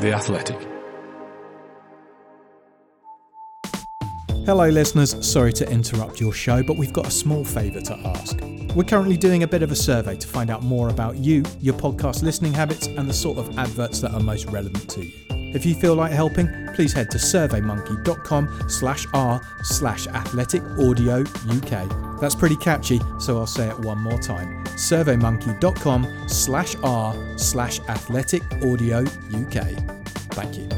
The Athletic. Hello, listeners. Sorry to interrupt your show, but we've got a small favour to ask. We're currently doing a bit of a survey to find out more about you, your podcast listening habits, and the sort of adverts that are most relevant to you. If you feel like helping, please head to surveymonkey.com slash r slash athletic audio UK. That's pretty catchy, so I'll say it one more time. surveymonkey.com slash r slash athletic audio UK. Thank you.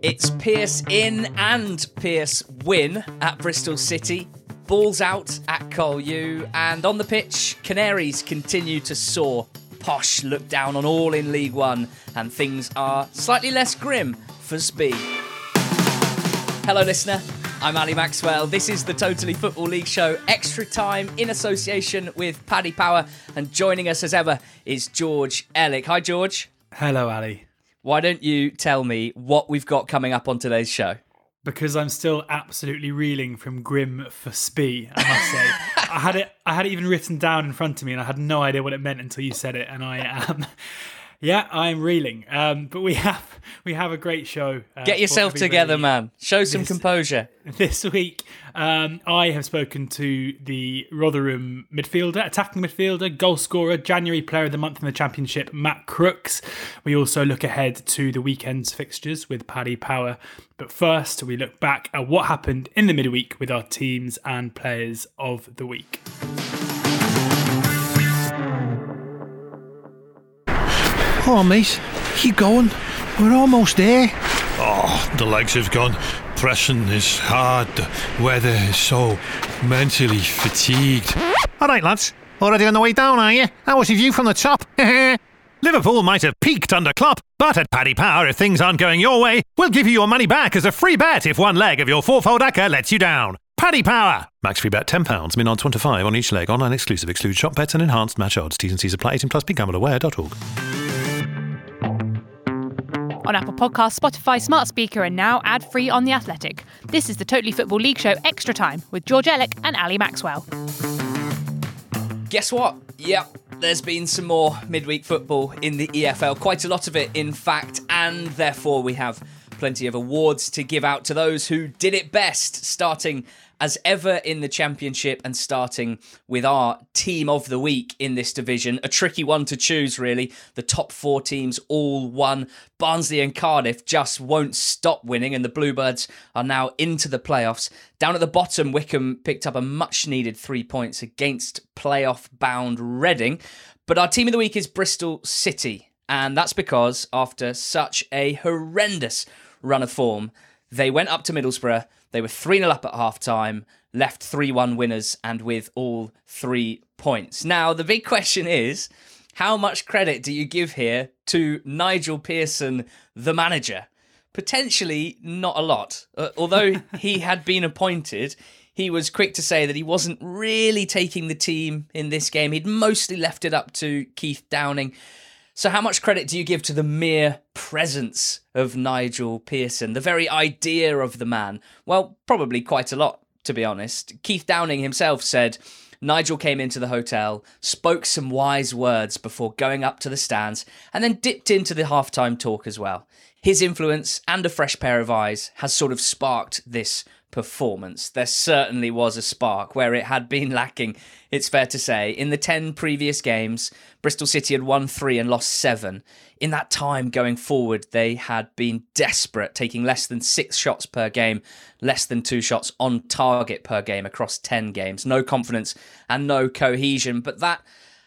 It's Pierce in and Pierce win at Bristol City. Balls out at Col U. And on the pitch, Canaries continue to soar. Posh look down on all in League One. And things are slightly less grim for Spee. Hello, listener. I'm Ali Maxwell. This is the Totally Football League show, extra time in association with Paddy Power. And joining us as ever is George Elek. Hi, George. Hello, Ali. Why don't you tell me what we've got coming up on today's show? Because I'm still absolutely reeling from Grim for Spee, I must say. I had it I had it even written down in front of me and I had no idea what it meant until you said it and I am Yeah, I'm reeling. Um, but we have we have a great show. Uh, Get yourself together, man. Show some this- composure. This week, um, I have spoken to the Rotherham midfielder, attacking midfielder, goal scorer, January Player of the Month in the Championship, Matt Crooks. We also look ahead to the weekend's fixtures with Paddy Power. But first, we look back at what happened in the midweek with our teams and players of the week. Oh, mate, keep going. We're almost there. Oh, the legs have gone. Pressing is hard. The weather is so mentally fatigued. All right, lads. Already on the way down, are you? How was your view from the top? Liverpool might have peaked under Klopp, but at Paddy Power, if things aren't going your way, we'll give you your money back as a free bet if one leg of your fourfold acca lets you down. Paddy Power! Max free bet £10, min odds 1 to 5 on each leg. Online exclusive. Exclude shop bets and enhanced match odds. T and C's apply. 18 plus begambleaware.org. on Apple Podcasts, Spotify, Smart Speaker, and now ad free on The Athletic. This is the Totally Football League show Extra Time with George Elek and Ali Maxwell. Guess what? Yep, there's been some more midweek football in the EFL. Quite a lot of it, in fact, and therefore we have plenty of awards to give out to those who did it best, starting as ever in the Championship and starting with our team of the week in this division. A tricky one to choose, really. The top four teams all won. Barnsley and Cardiff just won't stop winning, and the Bluebirds are now into the playoffs. Down at the bottom, Wycombe picked up a much needed three points against playoff bound Reading. But our team of the week is Bristol City, and that's because after such a horrendous run of form, they went up to Middlesbrough. They were 3 0 up at half time, left 3 1 winners, and with all three points. Now, the big question is how much credit do you give here to Nigel Pearson, the manager? Potentially not a lot. Uh, although he had been appointed, he was quick to say that he wasn't really taking the team in this game. He'd mostly left it up to Keith Downing. So, how much credit do you give to the mere presence of Nigel Pearson, the very idea of the man? Well, probably quite a lot, to be honest. Keith Downing himself said Nigel came into the hotel, spoke some wise words before going up to the stands, and then dipped into the halftime talk as well. His influence and a fresh pair of eyes has sort of sparked this performance. There certainly was a spark where it had been lacking, it's fair to say. In the 10 previous games, Bristol City had won three and lost seven. In that time going forward, they had been desperate, taking less than six shots per game, less than two shots on target per game across 10 games. No confidence and no cohesion. But that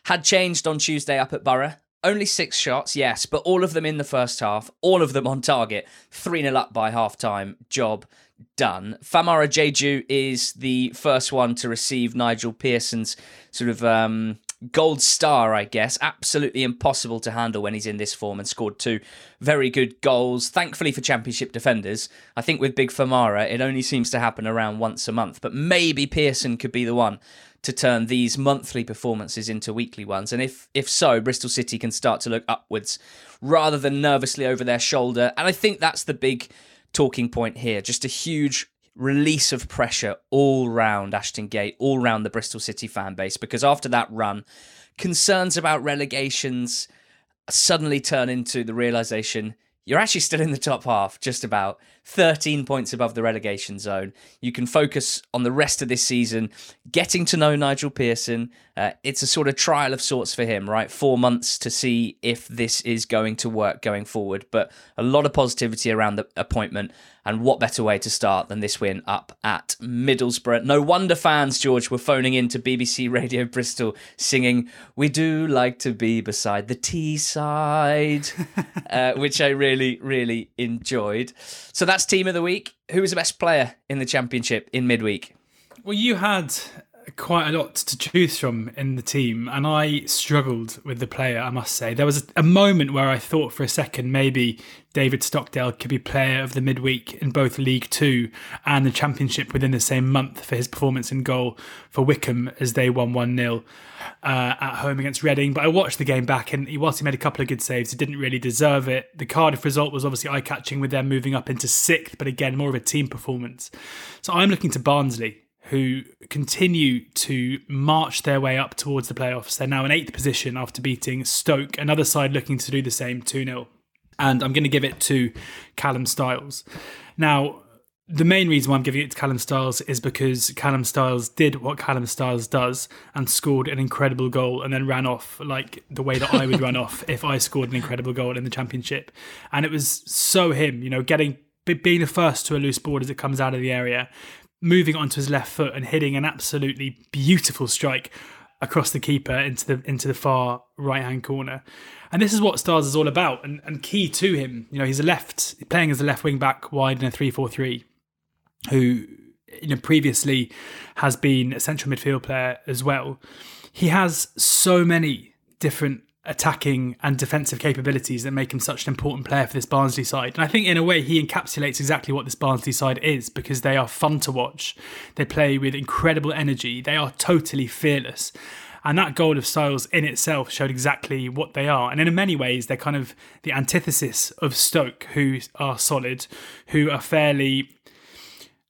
had changed on Tuesday up at Boro. Only six shots, yes, but all of them in the first half, all of them on target. 3 0 up by half time. Job done. Famara Diédhiou is the first one to receive Nigel Pearson's sort of um, gold star, I guess. Absolutely impossible to handle when he's in this form and scored two very good goals. Thankfully for Championship defenders, I think with Big Famara, it only seems to happen around once a month, but maybe Pearson could be the one to turn these monthly performances into weekly ones. And if if so, Bristol City can start to look upwards rather than nervously over their shoulder. And I think that's the big talking point here. Just a huge release of pressure all round Ashton Gate, all round the Bristol City fan base, because after that run, concerns about relegations suddenly turn into the realization you're actually still in the top half, just about 13 points above the relegation zone. You can focus on the rest of this season, getting to know Nigel Pearson. Uh, it's a sort of trial of sorts for him, right? Four months to see if this is going to work going forward. But a lot of positivity around the appointment. And what better way to start than this win up at Middlesbrough? No wonder fans, George, were phoning in to BBC Radio Bristol singing, We do like to be beside the Teesside, uh, which I really, really enjoyed. So that's team of the week. Who was the best player in the championship in midweek? Well, you had quite a lot to choose from in the team, and I struggled with the player, I must say. There was a moment where I thought for a second maybe David Stockdale could be player of the midweek in both League Two and the Championship within the same month for his performance in goal for Wycombe as they won 1 0 uh, at home against Reading. But I watched the game back, and whilst he made a couple of good saves, he didn't really deserve it. The Cardiff result was obviously eye catching with them moving up into sixth, but again, more of a team performance. So I'm looking to Barnsley who continue to march their way up towards the playoffs. They're now in eighth position after beating Stoke, another side looking to do the same 2 0. And I'm going to give it to Callum Styles. Now, the main reason why I'm giving it to Callum Styles is because Callum Styles did what Callum Styles does and scored an incredible goal and then ran off like the way that I would run off if I scored an incredible goal in the championship. And it was so him, you know, getting being the first to a loose ball as it comes out of the area, moving onto his left foot and hitting an absolutely beautiful strike across the keeper into the into the far right hand corner. And this is what Stars is all about and, and key to him. You know, he's a left playing as a left wing back wide in a 3-4-3 who you know previously has been a central midfield player as well. He has so many different attacking and defensive capabilities that make him such an important player for this Barnsley side. And I think in a way he encapsulates exactly what this Barnsley side is because they are fun to watch. They play with incredible energy. They are totally fearless. And that goal of Styles in itself showed exactly what they are. And in many ways, they're kind of the antithesis of Stoke, who are solid, who are fairly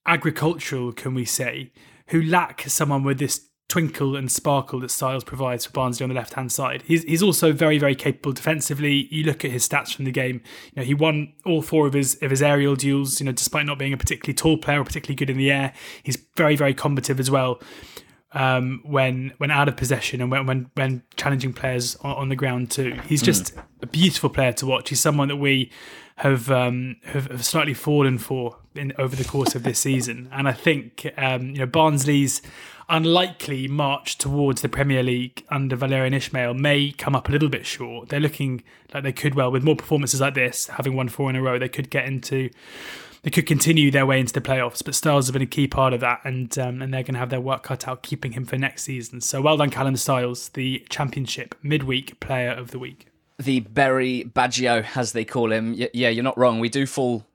agricultural, can we say, who lack someone with this twinkle and sparkle that Styles provides for Barnsley on the left hand side. He's he's also very very capable defensively. You look at his stats from the game. You know he won all four of his of his aerial duels. You know despite not being a particularly tall player or particularly good in the air, he's very very combative as well. Um, when when out of possession and when when, when challenging players on, on the ground too, he's just mm. a beautiful player to watch. He's someone that we have um, have, have slightly fallen for in over the course of this season, and I think um, you know Barnsley's unlikely march towards the Premier League under Valérien Ismaël may come up a little bit short. They're looking like they could well, with more performances like this, having won four in a row, they could get into, they could continue their way into the playoffs. But Styles have been a key part of that, and um, and they're going to have their work cut out keeping him for next season. So well done, Callum Styles, the Championship midweek Player of the Week. The Berry Baggio, as they call him. Yeah, you're not wrong. We do fall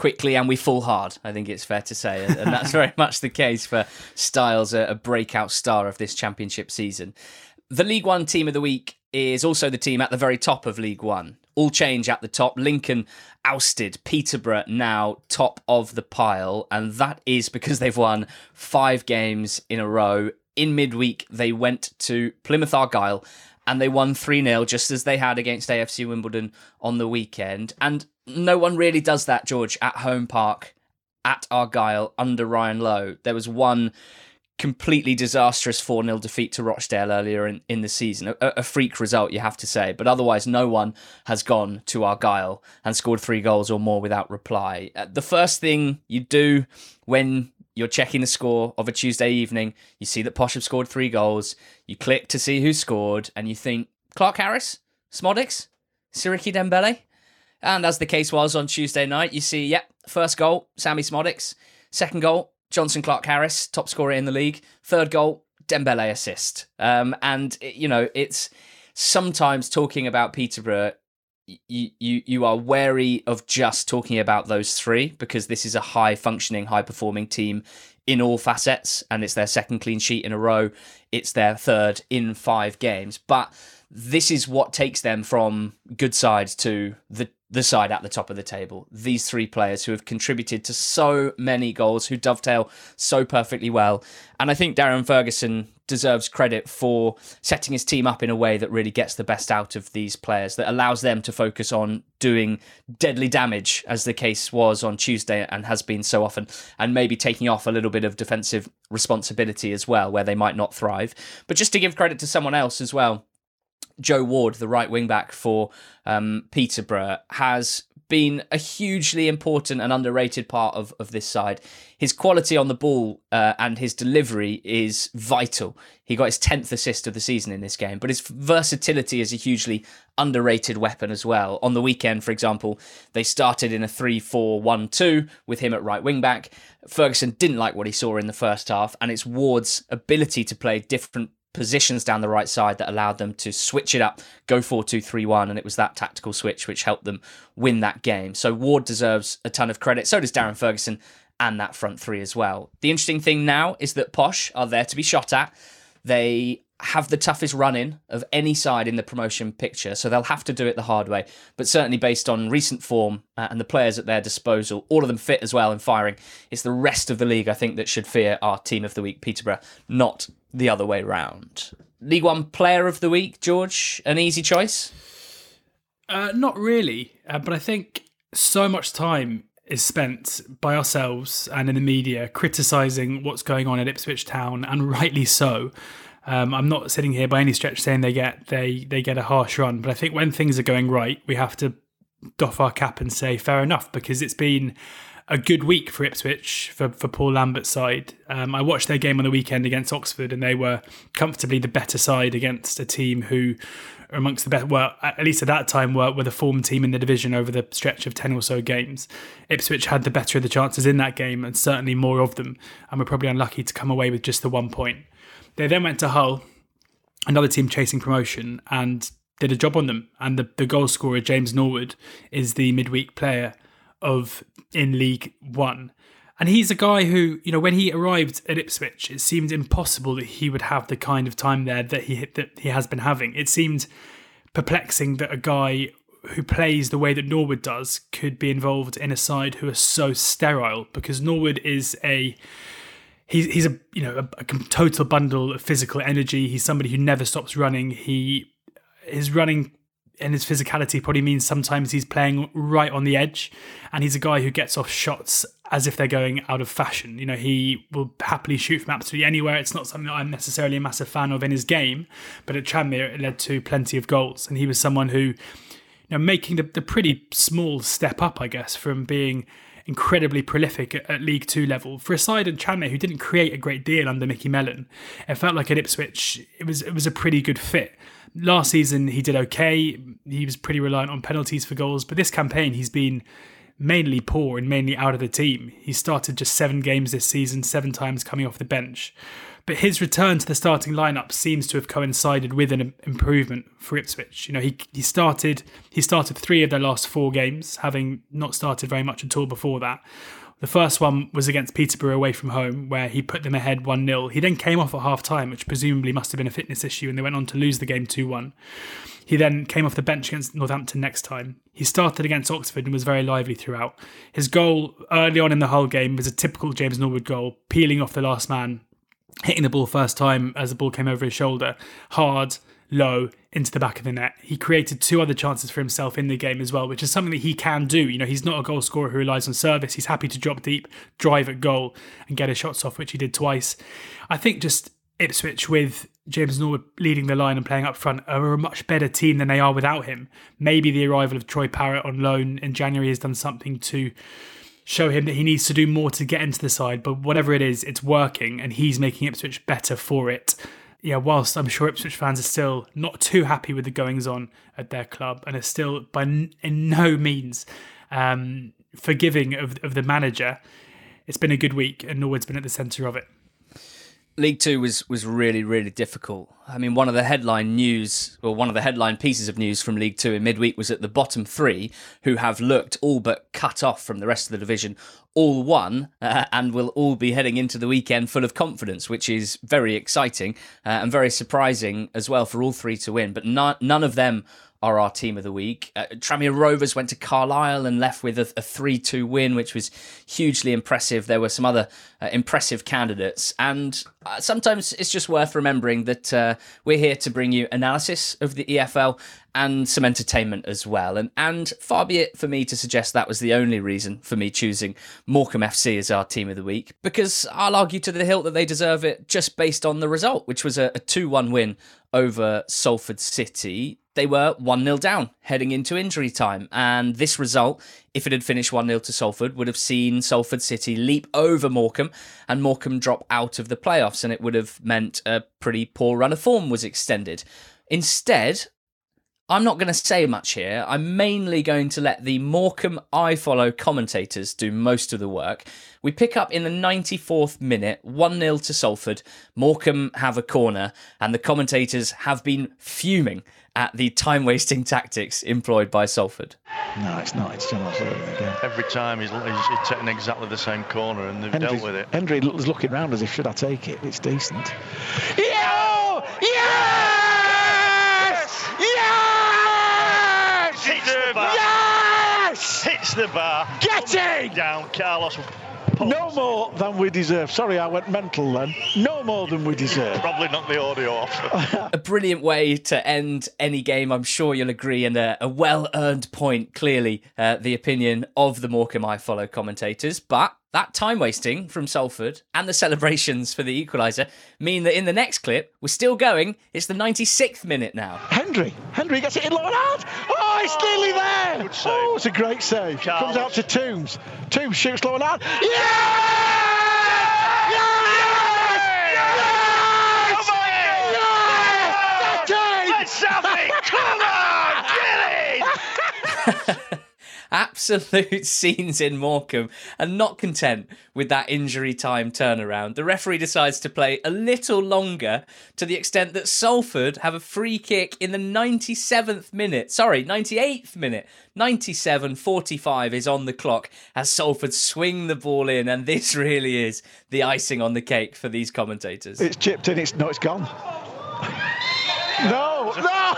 quickly and we fall hard. I think it's fair to say, and, that's very much the case for Styles, a, a breakout star of this championship season. The League One team of the week is also the team at the very top of League One. all change at the top. Lincoln ousted, Peterborough now top of the pile, and that is because they've won five games in a row. In midweek, they went to Plymouth Argyle and they won 3 0, just as they had against AFC Wimbledon on the weekend. And no one really does that, George, at home park at Argyle under Ryan Lowe. There was one completely disastrous 4 0 defeat to Rochdale earlier in, in the season. A, a, freak result, you have to say. But otherwise, no one has gone to Argyle and scored three goals or more without reply. Uh, the first thing you do when you're checking the score of a Tuesday evening, you see that Posh have scored three goals, you click to see who scored, and you think, Clarke-Harris? Szmodics? Siriki Dembele? And as the case was on Tuesday night, you see, yep, first goal, Sammy Szmodics. Second goal, Jonson Clarke-Harris, top scorer in the league. Third goal, Dembele assist. Um, and you know, it's sometimes talking about Peterborough. You, you are wary of just talking about those three because this is a high functioning, high performing team in all facets, and it's their second clean sheet in a row. It's their third in five games, but this is what takes them from good side to the the side at the top of the table. These three players who have contributed to so many goals, who dovetail so perfectly well. And I think Darren Ferguson deserves credit for setting his team up in a way that really gets the best out of these players, that allows them to focus on doing deadly damage, as the case was on Tuesday and has been so often, and maybe taking off a little bit of defensive responsibility as well, where they might not thrive. But just to give credit to someone else as well, Joe Ward, the right wing back for um, Peterborough, has been a hugely important and underrated part of, of this side. His quality on the ball uh, and his delivery is vital. He got his 10th assist of the season in this game, but his versatility is a hugely underrated weapon as well. On the weekend, for example, they started in a 3 4 1 2 with him at right wing back. Ferguson didn't like what he saw in the first half, and it's Ward's ability to play different positions down the right side that allowed them to switch it up, go 4 2 3 1, and it was that tactical switch which helped them win that game. So Ward deserves a ton of credit. So does Darren Ferguson and that front three as well. The interesting thing now is that Posh are there to be shot at. They have the toughest run in of any side in the promotion picture, so they'll have to do it the hard way. But certainly, based on recent form uh, and the players at their disposal, all of them fit as well and firing, it's the rest of the league, I think, that should fear our team of the week, Peterborough, not the other way round. League One Player of the Week, George, an easy choice? Uh, not really, uh, but I think so much time is spent by ourselves and in the media criticising what's going on at Ipswich Town, and rightly so. Um, I'm not sitting here by any stretch saying they get they they get a harsh run, but I think when things are going right, we have to doff our cap and say fair enough because it's been a good week for Ipswich for, for Paul Lambert's side. Um, I watched their game on the weekend against Oxford, and they were comfortably the better side against a team who are amongst the best. Well, at least at that time, were, were the form team in the division over the stretch of ten or so games. Ipswich had the better of the chances in that game, and certainly more of them, and were probably unlucky to come away with just the one point. They then went to Hull, another team chasing promotion, and did a job on them. And the, the goal scorer, James Norwood, is the midweek player of in League One. And he's a guy who, you know, when he arrived at Ipswich, it seemed impossible that he would have the kind of time there that he that he has been having. It seemed perplexing that a guy who plays the way that Norwood does could be involved in a side who are so sterile because Norwood is a he's he's a you know a, a total bundle of physical energy. He's somebody who never stops running. He his running and his physicality probably means sometimes he's playing right on the edge, and he's a guy who gets off shots as if they're going out of fashion. You know, he will happily shoot from absolutely anywhere. It's not something that I'm necessarily a massive fan of in his game, but at Tranmere it led to plenty of goals, and he was someone who, you know, making the, the pretty small step up, I guess, from being incredibly prolific at, at, League Two level for a side in Tranmere who didn't create a great deal under Micky Mellon. It felt like at Ipswich it was it was a pretty good fit. Last season, he did okay. He was pretty reliant on penalties for goals, but this campaign, he's been mainly poor and mainly out of the team. He started just seven games this season, seven times coming off the bench. But his return to the starting lineup seems to have coincided with an improvement for Ipswich. You know, he he started he started three of their last four games, having not started very much at all before that. The first one was against Peterborough away from home, where he put them ahead 1 0. He then came off at half time, which presumably must have been a fitness issue, and they went on to lose the game 2 1. He then came off the bench against Northampton next time. He started against Oxford and was very lively throughout. His goal early on in the whole game was a typical James Norwood goal, peeling off the last man, hitting the ball first time as the ball came over his shoulder, hard, low, into the back of the net. He created two other chances for himself in the game as well, which is something that he can do. You know, he's not a goal scorer who relies on service. He's happy to drop deep, drive at goal, and get his shots off, which he did twice. I think just Ipswich with James Norwood leading the line and playing up front are a much better team than they are without him. Maybe the arrival of Troy Parrott on loan in January has done something to show him that he needs to do more to get into the side, but whatever it is, it's working and he's making Ipswich better for it. Yeah, whilst I'm sure Ipswich fans are still not too happy with the goings on at their club and are still by n- in no means um, forgiving of, of the manager, it's been a good week and Norwood's been at the centre of it. League Two was was really really difficult. I mean, one of the headline news, or one of the headline pieces of news from League Two in midweek was that the bottom three, who have looked all but cut off from the rest of the division, all won uh, and will all be heading into the weekend full of confidence, which is very exciting uh, and very surprising as well for all three to win. But none of them are our team of the week. Uh, Tranmere Rovers went to Carlisle and left with a, a 3-2 win, which was hugely impressive. There were some other uh, impressive candidates, and uh, sometimes it's just worth remembering that uh, we're here to bring you analysis of the EFL and some entertainment as well. And and far be it for me to suggest that was the only reason for me choosing Morecambe FC as our team of the week, because I'll argue to the hilt that they deserve it just based on the result, which was a, a 2-1 win over Salford City they were 1 0 down heading into injury time. And this result, if it had finished 1 0 to Salford, would have seen Salford City leap over Morecambe and Morecambe drop out of the playoffs. And it would have meant a pretty poor run of form was extended. Instead, I'm not going to say much here. I'm mainly going to let the Morecambe iFollow commentators do most of the work. We pick up in the 94th minute, 1 0 to Salford. Morecambe have a corner, and the commentators have been fuming at the time wasting tactics employed by Salford. No, it's not. It's John Osler again. Every time he's, he's, he's taking exactly the same corner, and they've Hendry's, dealt with it. Hendry was looking round as if, should I take it? It's decent. Yo! Yes! Hits the bar. Yes! Hits the bar. Get in! Down. Carlos No more than we deserve. Sorry, I went mental then. No more than we deserve. Probably knocked the audio off. a brilliant way to end any game, I'm sure you'll agree, and a, a well earned point, clearly, uh, the opinion of the Morecambe iFollow commentators. But that time wasting from Salford and the celebrations for the equaliser mean that in the next clip, we're still going. It's the 96th minute now. Hendry. Hendry gets it in low and out. Oh, it's nearly there. Oh, it's a great save. Carlos. Comes out to Tombs. Tombs shoots low and out. Yes! Yes! Come on! Yes! Let's have it! Come on! Get in! Absolute scenes in Morecambe, and not content with that injury time turnaround, the referee decides to play a little longer to the extent that Salford have a free kick in the 97th minute. Sorry, 98th minute. 97.45 is on the clock as Salford swing the ball in, and this really is the icing on the cake for these commentators. It's chipped in. It's no, it's gone. No, no!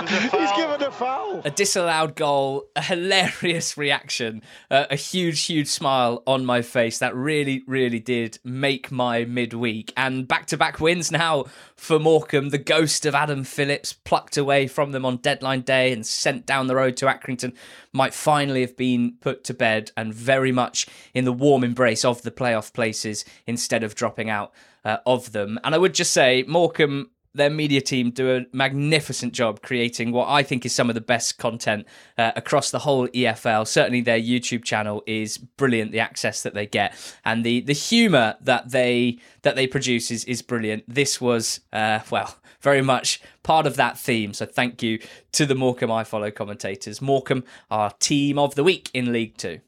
He's given a foul. a disallowed goal, a hilarious reaction, uh, a huge, huge smile on my face. That really, really did make my midweek. And back to back wins now for Morecambe. The ghost of Adam Phillips, plucked away from them on deadline day and sent down the road to Accrington, might finally have been put to bed and very much in the warm embrace of the playoff places instead of dropping out uh, of them. And I would just say, Morecambe their media team do a magnificent job creating what I think is some of the best content uh, across the whole EFL. Certainly, their YouTube channel is brilliant. The access that they get and the the humour that they that they produce is is brilliant. This was uh, well very much part of that theme. So thank you to the Morecambe iFollow commentators. Morecambe are team of the week in League Two.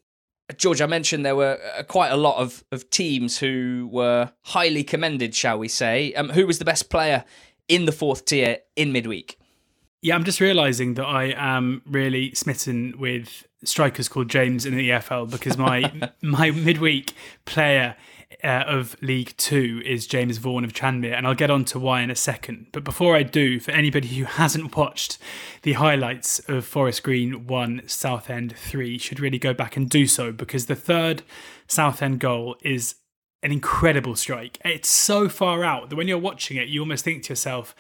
George, I mentioned there were uh, quite a lot of, of teams who were highly commended, shall we say. Um, who was the best player in the fourth tier in midweek? Yeah, I'm just realizing that I am really smitten with strikers called James in the EFL because my my midweek player uh, of League Two is James Vaughan of Tranmere, and I'll get on to why in a second. But before I do, for anybody who hasn't watched the highlights of Forest Green 1, Southend 3, should really go back and do so because the third Southend goal is an incredible strike. It's so far out that when you're watching it, you almost think to yourself,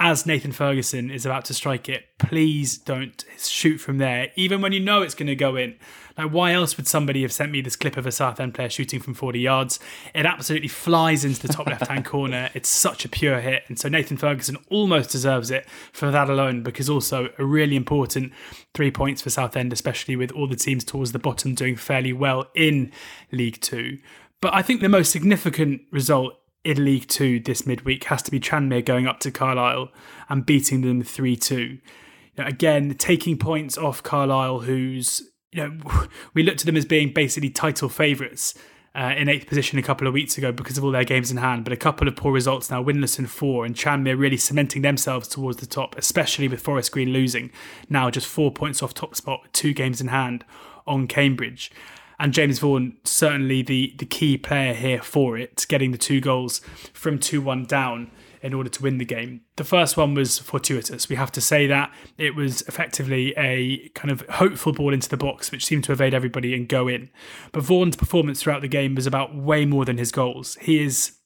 as Nathan Ferguson is about to strike it, please don't shoot from there, even when you know it's going to go in. Like, why else would somebody have sent me this clip of a Southend player shooting from 40 yards? It absolutely flies into the top left hand corner. It's such a pure hit. And so Nathan Ferguson almost deserves it for that alone, because also a really important three points for Southend, especially with all the teams towards the bottom doing fairly well in League Two. But I think the most significant result in League Two this midweek has to be Tranmere going up to Carlisle and beating them 3 2. again, taking points off Carlisle, who's, you know, we looked at them as being basically title favourites. Uh, in eighth position a couple of weeks ago because of all their games in hand, but a couple of poor results now, winless in four, and Tranmere really cementing themselves towards the top, especially with Forest Green losing, now just four points off top spot two games in hand on Cambridge and James Vaughan certainly the the key player here for it, getting the two goals from two one down in order to win the game. The first one was fortuitous. We have to say that it was effectively a kind of hopeful ball into the box, which seemed to evade everybody and go in. But Vaughan's performance throughout the game was about way more than his goals. He is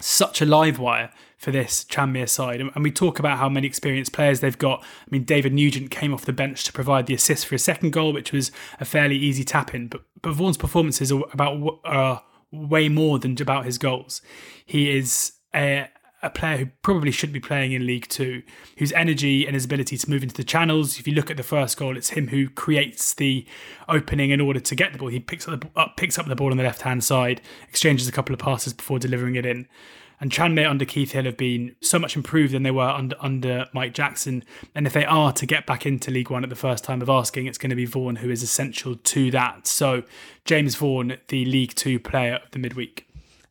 such a live wire for this Tranmere side. And we talk about how many experienced players they've got. I mean, David Nugent came off the bench to provide the assist for his second goal, which was a fairly easy tap in. But, but Vaughan's performances are about uh, way more than about his goals. He is a, a player who probably shouldn't be playing in League Two, whose energy and his ability to move into the channels. If you look at the first goal, it's him who creates the opening in order to get the ball. He picks up the, up, picks up the ball on the left hand side, exchanges a couple of passes before delivering it in. And Tranmere under Keith Hill have been so much improved than they were under under Mike Jackson. And if they are to get back into League One at the first time of asking, it's going to be Vaughan who is essential to that. So James Vaughan, the League Two player of the midweek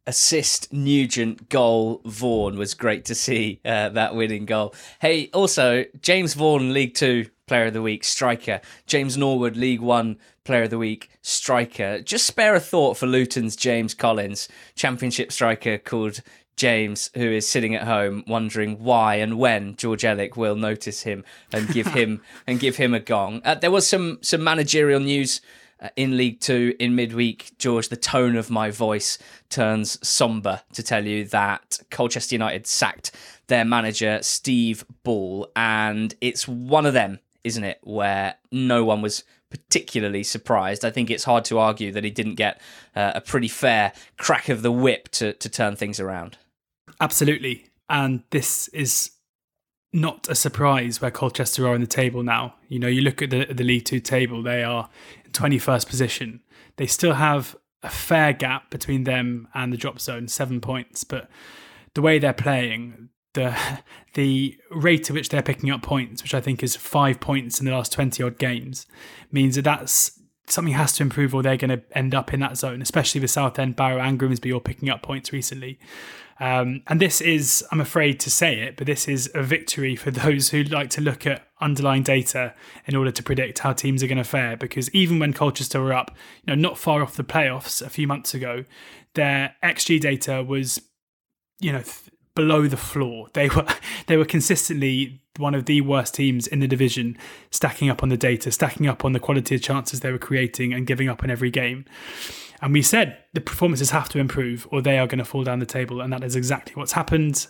assist Nugent goal Vaughan was great to see uh, that winning goal. Hey, also James Vaughan League Two Player of the Week striker, James Norwood League One Player of the Week striker. Just spare a thought for Luton's James Collins, Championship striker called James, who is sitting at home wondering why and when George Elek will notice him and give him and give him a gong. Uh, there was some some managerial news uh, in League Two in midweek. George, the tone of my voice turns somber to tell you that Colchester United sacked their manager Steve Ball, and it's one of them, isn't it, where no one was particularly surprised. I think it's hard to argue that he didn't get uh, a pretty fair crack of the whip to to turn things around. Absolutely. And this is not a surprise where Colchester are in the table now. You know, you look at the the League Two table; they are in twenty first position. They still have a fair gap between them and the drop zone, seven points. But the way they're playing, the the rate at which they're picking up points, which I think is five points in the last twenty odd games, means that that's something has to improve, or they're going to end up in that zone. Especially with Southend, Barrow, and Grimsby all picking up points recently. Um, and this is, I'm afraid to say it, but this is a victory for those who like to look at underlying data in order to predict how teams are going to fare. Because even when Colchester were up, you know, not far off the playoffs a few months ago, their XG data was, you know, below the floor. They were they were consistently one of the worst teams in the division, stacking up on the data, stacking up on the quality of chances they were creating, and giving up in every game. And we said the performances have to improve or they are going to fall down the table. And that is exactly what's happened.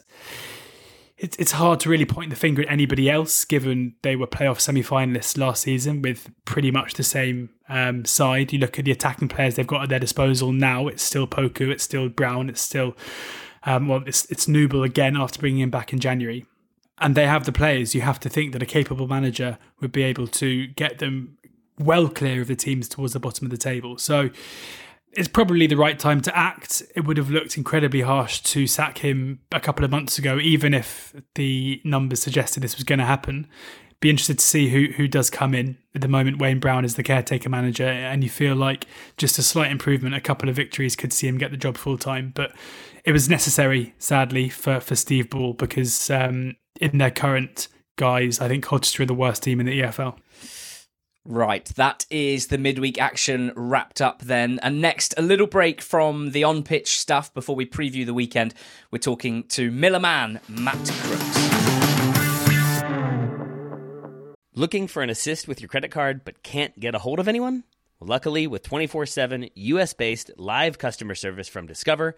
It's, it's hard to really point the finger at anybody else, given they were playoff semi finalists last season with pretty much the same um, side. You look at the attacking players they've got at their disposal now, it's still Poku, it's still Brown, it's still, um, well, it's, it's again after bringing him back in January. And they have the players. You have to think that a capable manager would be able to get them well clear of the teams towards the bottom of the table. So it's probably the right time to act. It would have looked incredibly harsh to sack him a couple of months ago, even if the numbers suggested this was going to happen. Be interested to see who who does come in. At the moment, Wayne Brown is the caretaker manager, and you feel like just a slight improvement, a couple of victories could see him get the job full time. But it was necessary, sadly, for for Steve Ball because um, in their current guys. I think Colchester are the worst team in the EFL. Right, that is the midweek action wrapped up then. And next, a little break from the on pitch stuff before we preview the weekend. We're talking to Miller man Matt Crooks. Looking for an assist with your credit card but can't get a hold of anyone? Luckily, with 24 7 US based live customer service from Discover,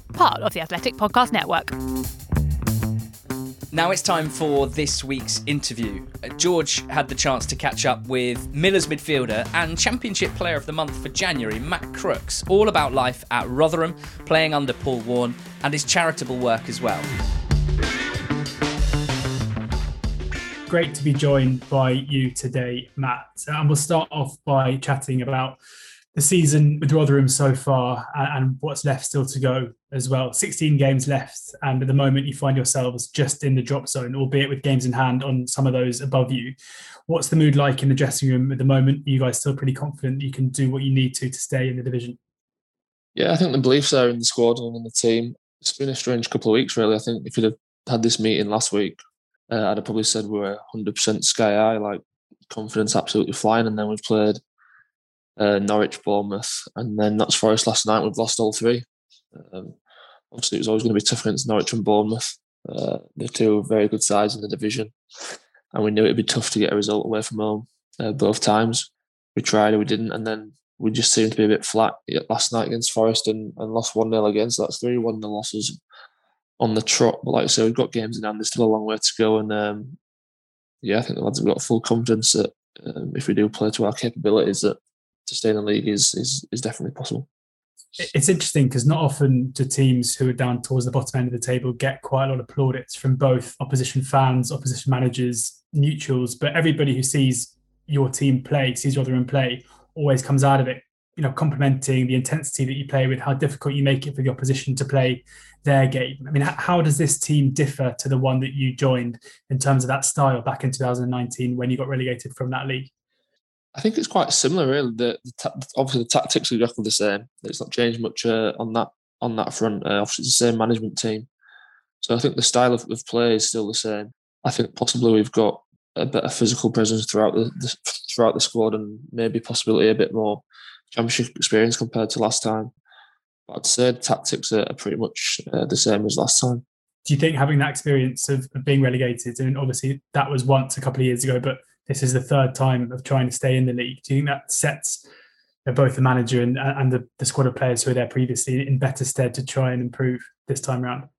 part of the Athletic Podcast Network. Now it's time for this week's interview. Uh, George had the chance to catch up with Miller's midfielder and Championship Player of the Month for January, Matt Crooks, all about life at Rotherham, playing under Paul Warne, and his charitable work as well. Great to be joined by you today, Matt. And we'll start off by chatting about the season with Rotherham so far and, what's left still to go as well. 16 games left, and at the moment you find yourselves just in the drop zone, albeit with games in hand on some of those above you. What's the mood like in the dressing room at the moment? Are you guys still pretty confident you can do what you need to to stay in the division? Yeah, I think the beliefs are in the squad and in the team. It's been a strange couple of weeks, really. I think if you'd have had this meeting last week, uh, I'd have probably said we are 100% sky high, like confidence absolutely flying, and then we've played uh, Norwich, Bournemouth, and then that's Forest last night. We've lost all three. Um, obviously, it was always going to be tough against Norwich and Bournemouth. Uh, the two very good sides in the division, and we knew it'd be tough to get a result away from home uh, both times. We tried, we didn't, and then we just seemed to be a bit flat last night against Forest and, and lost 1 0 again. So that's three 1 0 losses on the trot. But like I said, we've got games in hand, there's still a long way to go. And um, yeah, I think the lads have got full confidence that um, if we do play to our capabilities, that to stay in the league is is, is definitely possible. It's interesting because not often do teams who are down towards the bottom end of the table get quite a lot of plaudits from both opposition fans, opposition managers, neutrals, but everybody who sees your team play, sees your other in play, always comes out of it, you know, complimenting the intensity that you play with, how difficult you make it for the opposition to play their game. I mean, how does this team differ to the one that you joined in terms of that style back in 2019 when you got relegated from that league? I think it's quite similar, really. The, the ta- obviously the tactics are exactly the same. It's not changed much uh, on that on that front. Uh, obviously, it's the same management team, so I think the style of, of play is still the same. I think possibly we've got a better physical presence throughout the, the throughout the squad, and maybe possibly a bit more championship experience compared to last time. But I'd say the tactics are, pretty much uh, the same as last time. Do you think having that experience of, of being relegated, and obviously that was once a couple of years ago, but this is the third time of trying to stay in the league. Do you think that sets both the manager and, and the, the squad of players who were there previously in better stead to try and improve this time around?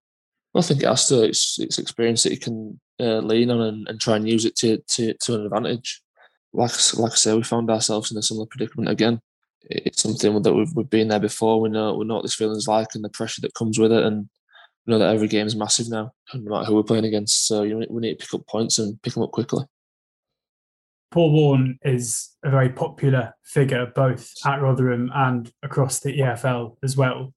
Well, I think it has to. It's, it's experience that you can uh, lean on and, and, try and use it to, to, to an advantage. Like, like I say, we found ourselves in a similar predicament again. It's something that we've, we've been there before. We know we know what this feeling is like and the pressure that comes with it, and we know that every game is massive now, no matter who we're playing against. So you know, we need to pick up points and pick them up quickly. Paul Warne is a very popular figure both at Rotherham and across the EFL as well.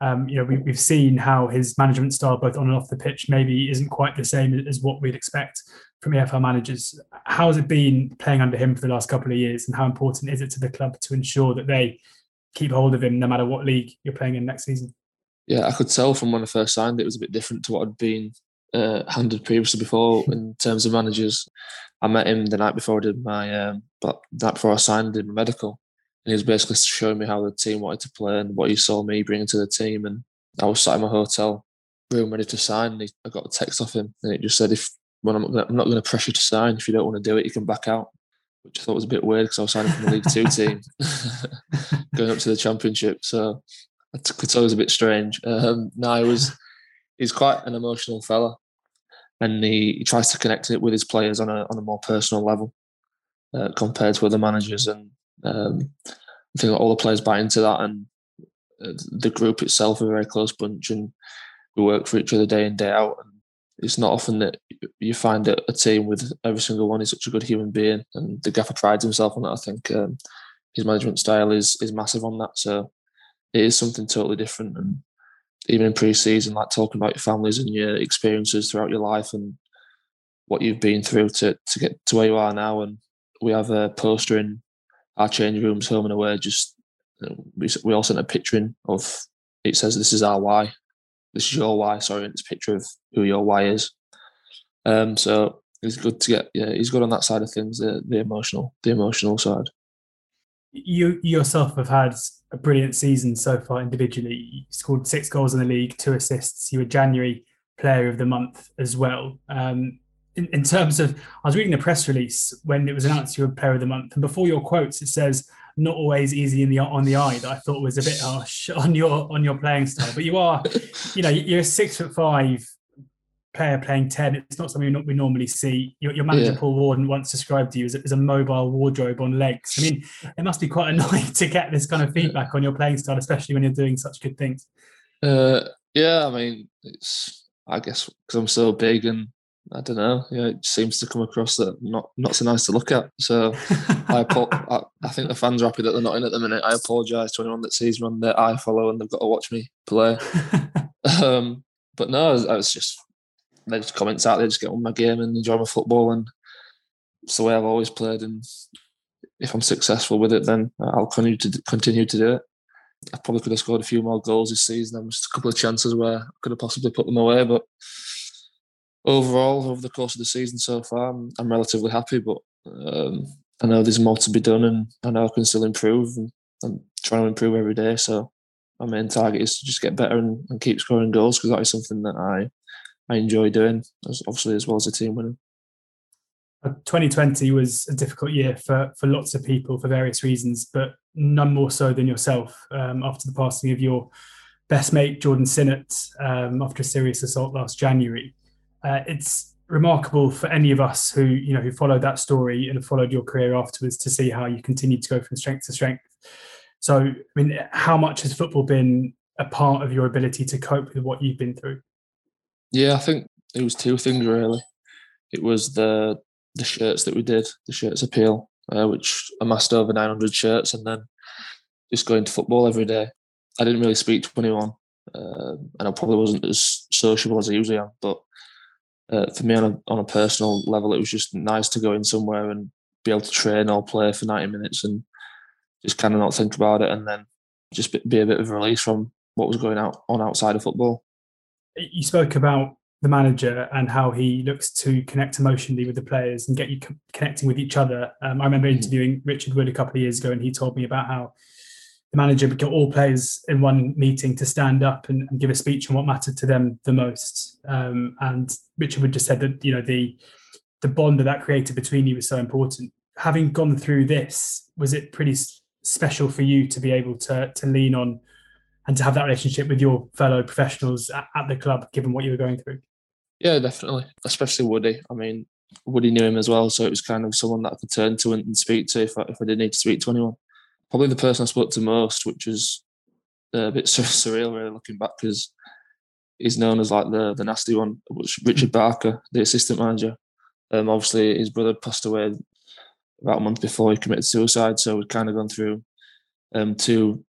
Um, you know, we, have seen how his management style, both on and off the pitch, maybe isn't quite the same as what we'd expect from EFL managers. How has it been playing under him for the last couple of years, and how important is it to the club to ensure that they keep hold of him no matter what league you're playing in next season? Yeah, I could tell from when I first signed it was a bit different to what I'd been uh, handed previously before in terms of managers. I met him the night before I did my, um, but that before I signed, did my medical, and he was basically showing me how the team wanted to play and what he saw me bringing to the team. And I was sat in my hotel room ready to sign, and he, I got a text off him, and it just said, "If when I'm, I'm not going to pressure you to sign, if you don't want to do it, you can back out." Which I thought was a bit weird because I was signing from the League Two team, going up to the Championship. So I could tell it was a bit strange. Um, no, he was he's quite an emotional fella and he, he, tries to connect it with his players on a on a more personal level uh, compared to other managers. And um, I think all the players buy into that, and uh, the group itself are a very close bunch, and we work for each other day in day out. And it's not often that you find a, a, team with every single one is such a good human being, and the gaffer prides himself on that. I think um, his management style is is massive on that, so it is something totally different. And even in pre-season, like talking about your families and your experiences throughout your life and what you've been through to to get to where you are now. And we have a poster in our change rooms, home and away. Just we we all sent a picture in of it says this is our why, this is your why. Sorry, and it's a picture of who your why is. Um, so it's good to get yeah, he's good on that side of things, the the emotional, the emotional side. You yourself have had a brilliant season so far individually. You scored six goals in the league, two assists. You were January Player of the Month as well. Um, in, in, terms of, I was reading the press release when it was announced you were Player of the Month, and before your quotes, it says not always easy in the on the eye that I thought was a bit harsh on your on your playing style. But you are, you know, you're six foot five player playing 10 it's not something we normally see your, your manager yeah. Paul Warne once described to you as a, as a mobile wardrobe on legs i mean it must be quite annoying to get this kind of feedback on your playing style especially when you're doing such good things uh, yeah i mean it's i guess because i'm so big and I don't know. Yeah, it seems to come across that not not so nice to look at. So I, I, I think the fans are happy that they're not in at the minute. I apologise to anyone that sees me on their iFollow and they've got to watch me play. um, but no, I was just they just comments out there, just get on my game and enjoy my football, and it's the way I've always played. And if I'm successful with it, then I'll continue to continue to do it. I probably could have scored a few more goals this season. There was a couple of chances where I could have possibly put them away, but overall, over the course of the season so far, I'm, I'm relatively happy. But um, I know there's more to be done, and I know I can still improve. And I'm trying to improve every day. So my main target is to just get better and, and keep scoring goals because that is something that I I enjoy doing, obviously as well as a team winning. 2020 was a difficult year for for lots of people for various reasons, but none more so than yourself. Um, after the passing of your best mate Jordan Sinnott um, after a serious assault last January, uh, it's remarkable for any of us who you know who followed that story and followed your career afterwards to see how you continued to go from strength to strength. So, I mean, how much has football been a part of your ability to cope with what you've been through? Yeah, I think it was two things really. It was the the shirts that we did, the shirts appeal, uh, which amassed over 900 shirts, and then just going to football every day. I didn't really speak to anyone, uh, and I probably wasn't as sociable as I usually am. But uh, for me, on a on a personal level, it was just nice to go in somewhere and be able to train or play for 90 minutes and just kind of not think about it, and then just be a bit of a release from what was going out on outside of football you spoke about the manager and how he looks to connect emotionally with the players and get you co- connecting with each other. Um, I remember mm-hmm. interviewing Richard Wood a couple of years ago, and he told me about how the manager got all players in one meeting to stand up and, and give a speech on what mattered to them the most. Um, and Richard Wood just said that you know the the bond that that created between you was so important. Having gone through this, was it pretty special for you to be able to to lean on and to have that relationship with your fellow professionals at, at the club, given what you were going through? Yeah, definitely, especially Woody. I mean, Woody knew him as well, so it was kind of someone that I could turn to and, speak to if I, if I did need to speak to anyone. Probably the person I spoke to most, which is a bit surreal, really, looking back, because he's known as like the the nasty one, which Richard Barker, the assistant manager. Um, obviously, his brother passed away about a month before he committed suicide, so we'd kind of gone through um, two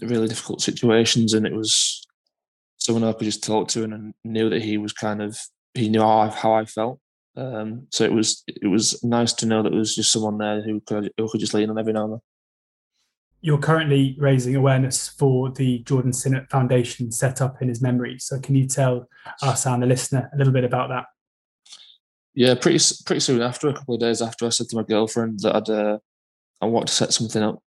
really difficult situations, and it was someone I could just talk to, and knew that he was kind of he knew how I, how I felt. Um, so it was it was nice to know that there was just someone there who could who could just lean on every now and then. You're currently raising awareness for the Jordan Sinnott Foundation set up in his memory. So can you tell us and the listener a little bit about that? Yeah, pretty pretty soon after, a couple of days after, I said to my girlfriend that I'd uh, I want to set something up.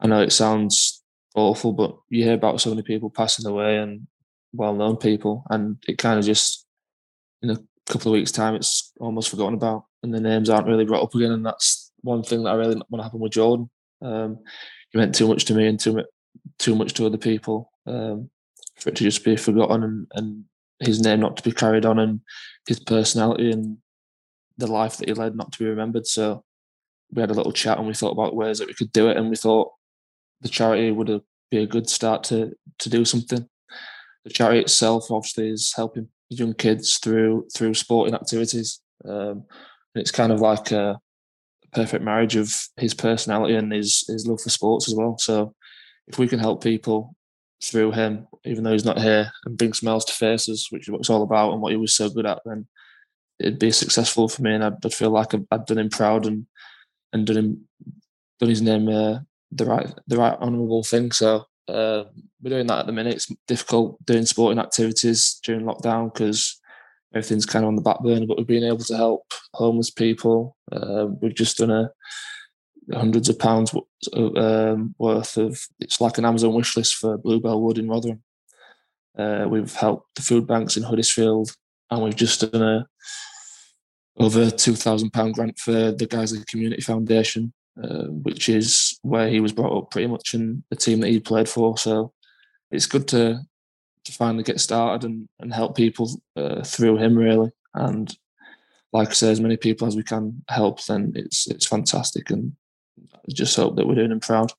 I know it sounds awful, but you hear about so many people passing away and well-known people, and it kind of just in a couple of weeks' time, it's almost forgotten about, and the names aren't really brought up again. And that's one thing that I really want to happen with Jordan. Um, he meant too much to me and too too much to other people um, for it to just be forgotten and, and his name not to be carried on and his personality and the life that he led not to be remembered. So we had a little chat and we thought about ways that we could do it, and we thought the charity would be a good start to to do something. The charity itself obviously is helping young kids through through sporting activities. Um, and it's kind of like a perfect marriage of his personality and his his love for sports as well. So if we can help people through him, even though he's not here, and bring smiles to faces, which is what it's all about and what he was so good at, then it'd be successful for me, and I'd, I'd feel like I'd, done him proud and and done him done his name uh, the right the right honourable thing. So uh, we're doing that at the minute. It's difficult doing sporting activities during lockdown because everything's kind of on the back burner. But we've been able to help homeless people. Uh, we've just done a hundreds of pounds um, worth of it's like an Amazon wish list for Bluebell Wood in Rotherham. Uh, we've helped the food banks in Huddersfield, and we've just done a over two thousand pound grant for the Guiseley Community Foundation, uh, which is where he was brought up pretty much in the team that he played for. So it's good to to finally get started and, and help people uh, through him really. And like I say, as many people as we can help, then it's it's fantastic. And I just hope that we're doing him proud.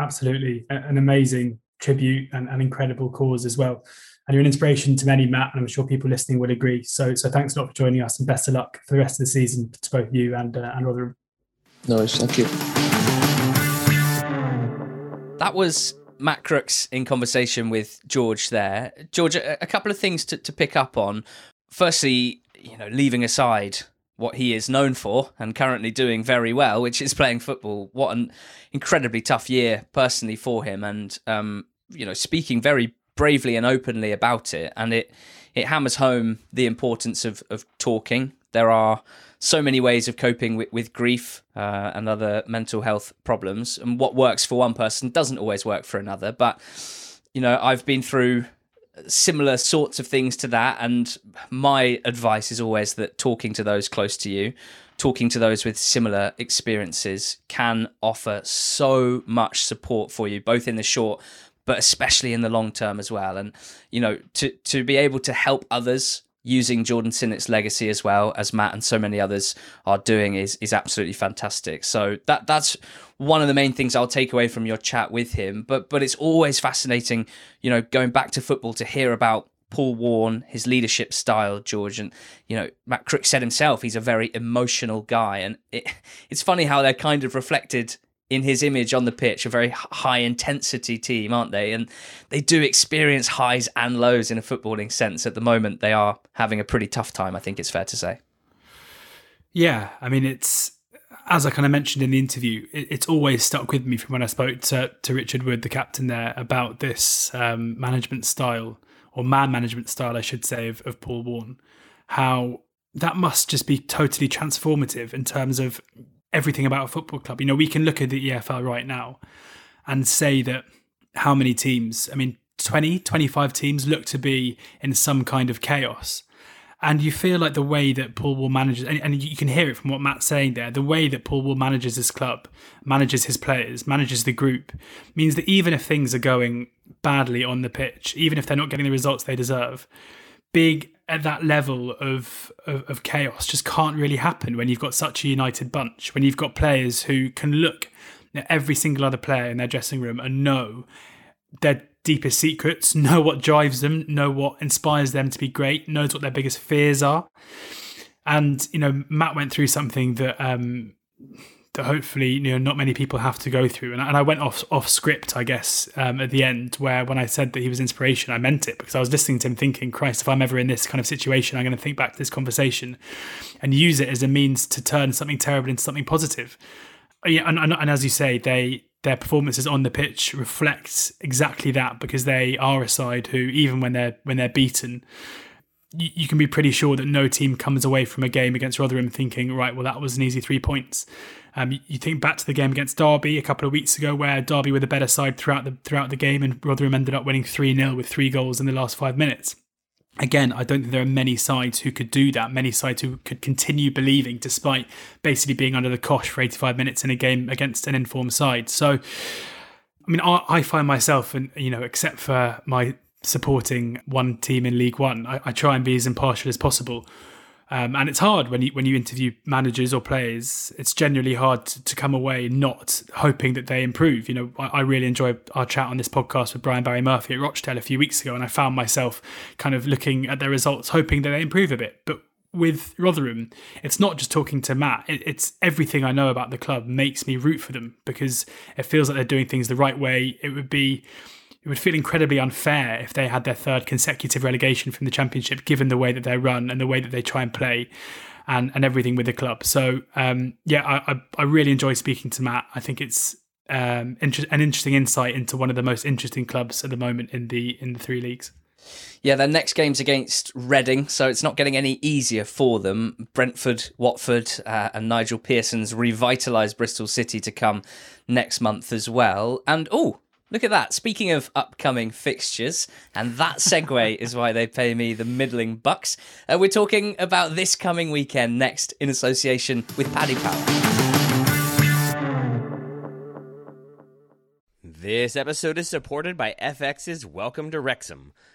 Absolutely, an amazing tribute and an incredible cause as well. And you're an inspiration to many, Matt, and I'm sure people listening will agree. So, so thanks a lot for joining us, and best of luck for the rest of the season to both you and uh, and Rotherham. No, worries, thank you. That was Matt Crooks in conversation with George there. George, a, a couple of things to, to pick up on. Firstly, you know, leaving aside what he is known for and currently doing very well, which is playing football. What an incredibly tough year personally for him, and um, you know, speaking very bravely and openly about it, and it it hammers home the importance of of talking. There are so many ways of coping with, with grief uh, and other mental health problems, and what works for one person doesn't always work for another. But you know, I've been through similar sorts of things to that. And my advice is always that talking to those close to you, talking to those with similar experiences, can offer so much support for you, both in the short but especially in the long term as well. And you know, to to be able to help others using Jordan Sinnott's legacy as well as Matt and so many others are doing is is absolutely fantastic. So that that's one of the main things I'll take away from your chat with him. But but it's always fascinating, you know, going back to football to hear about Paul Warne, his leadership style, George, and you know Matt Crook said himself he's a very emotional guy, and it, it's funny how they're kind of reflected in his image on the pitch, a very high intensity team, aren't they? And they do experience highs and lows in a footballing sense. At the moment, they are having a pretty tough time, I think it's fair to say. Yeah, I mean, it's as I kind of mentioned in the interview, it, it's always stuck with me from when I spoke to, to Richard Wood, the captain there, about this um, management style or man management style, I should say, of, of Paul Warne, How that must just be totally transformative in terms of everything about a football club. You know, we can look at the EFL right now and say that how many teams, I mean, 20, 25 teams look to be in some kind of chaos. And you feel like the way that Paul Warne manages, and, and you can hear it from what Matt's saying there, the way that Paul Warne manages his club, manages his players, manages the group, means that even if things are going badly on the pitch, even if they're not getting the results they deserve, big at that level of, of, of chaos just can't really happen when you've got such a united bunch. When you've got players who can look at every single other player in their dressing room and know their deepest secrets, know what drives them, know what inspires them to be great, knows what their biggest fears are. And you know, Matt went through something that um, that hopefully you know not many people have to go through. And I, and I went off off script, I guess, um, at the end where when I said that he was inspiration, I meant it because I was listening to him thinking, Christ, if I'm ever in this kind of situation, I'm going to think back to this conversation and use it as a means to turn something terrible into something positive. Uh, yeah, and, and, and as you say, they their performances on the pitch reflect exactly that because they are a side who, even when they're when they're beaten, you can be pretty sure that no team comes away from a game against Rotherham thinking, right, well, that was an easy three points. Um, you, think back to the game against Derby a couple of weeks ago, where Derby were the better side throughout the throughout the game, and Rotherham ended up winning three 0 with three goals in the last five minutes. Again, I don't think there are many sides who could do that. Many sides who could continue believing, despite basically being under the cosh for 85 minutes in a game against an informed side. So, I mean, I, I find myself, and you know, except for my supporting one team in League One, I, I try and be as impartial as possible Um, and it's hard when you when you interview managers or players. It's genuinely hard to, to come away not hoping that they improve. You know, I, I, really enjoyed our chat on this podcast with Brian Barry Murphy at Rochdale a few weeks ago, and I found myself kind of looking at their results, hoping that they improve a bit. But with Rotherham, it's not just talking to Matt. It, it's everything I know about the club makes me root for them because it feels like they're doing things the right way. It would be it would feel incredibly unfair if they had their third consecutive relegation from the championship, given the way that they run and the way that they try and play. And, and everything with the club. So um, yeah, I, I, I really enjoy speaking to Matt. I think it's um, inter- an interesting insight into one of the most interesting clubs at the moment in the in the three leagues. Yeah, their next game's against Reading, so it's not getting any easier for them. Brentford, Watford, uh, and Nigel Pearson's revitalised Bristol City to come next month as well. And oh, Look at that. Speaking of upcoming fixtures, and that segue is why they pay me the middling bucks. Uh, we're talking about this coming weekend next in association with Paddy Power. This episode is supported by FX's Welcome to Wrexham.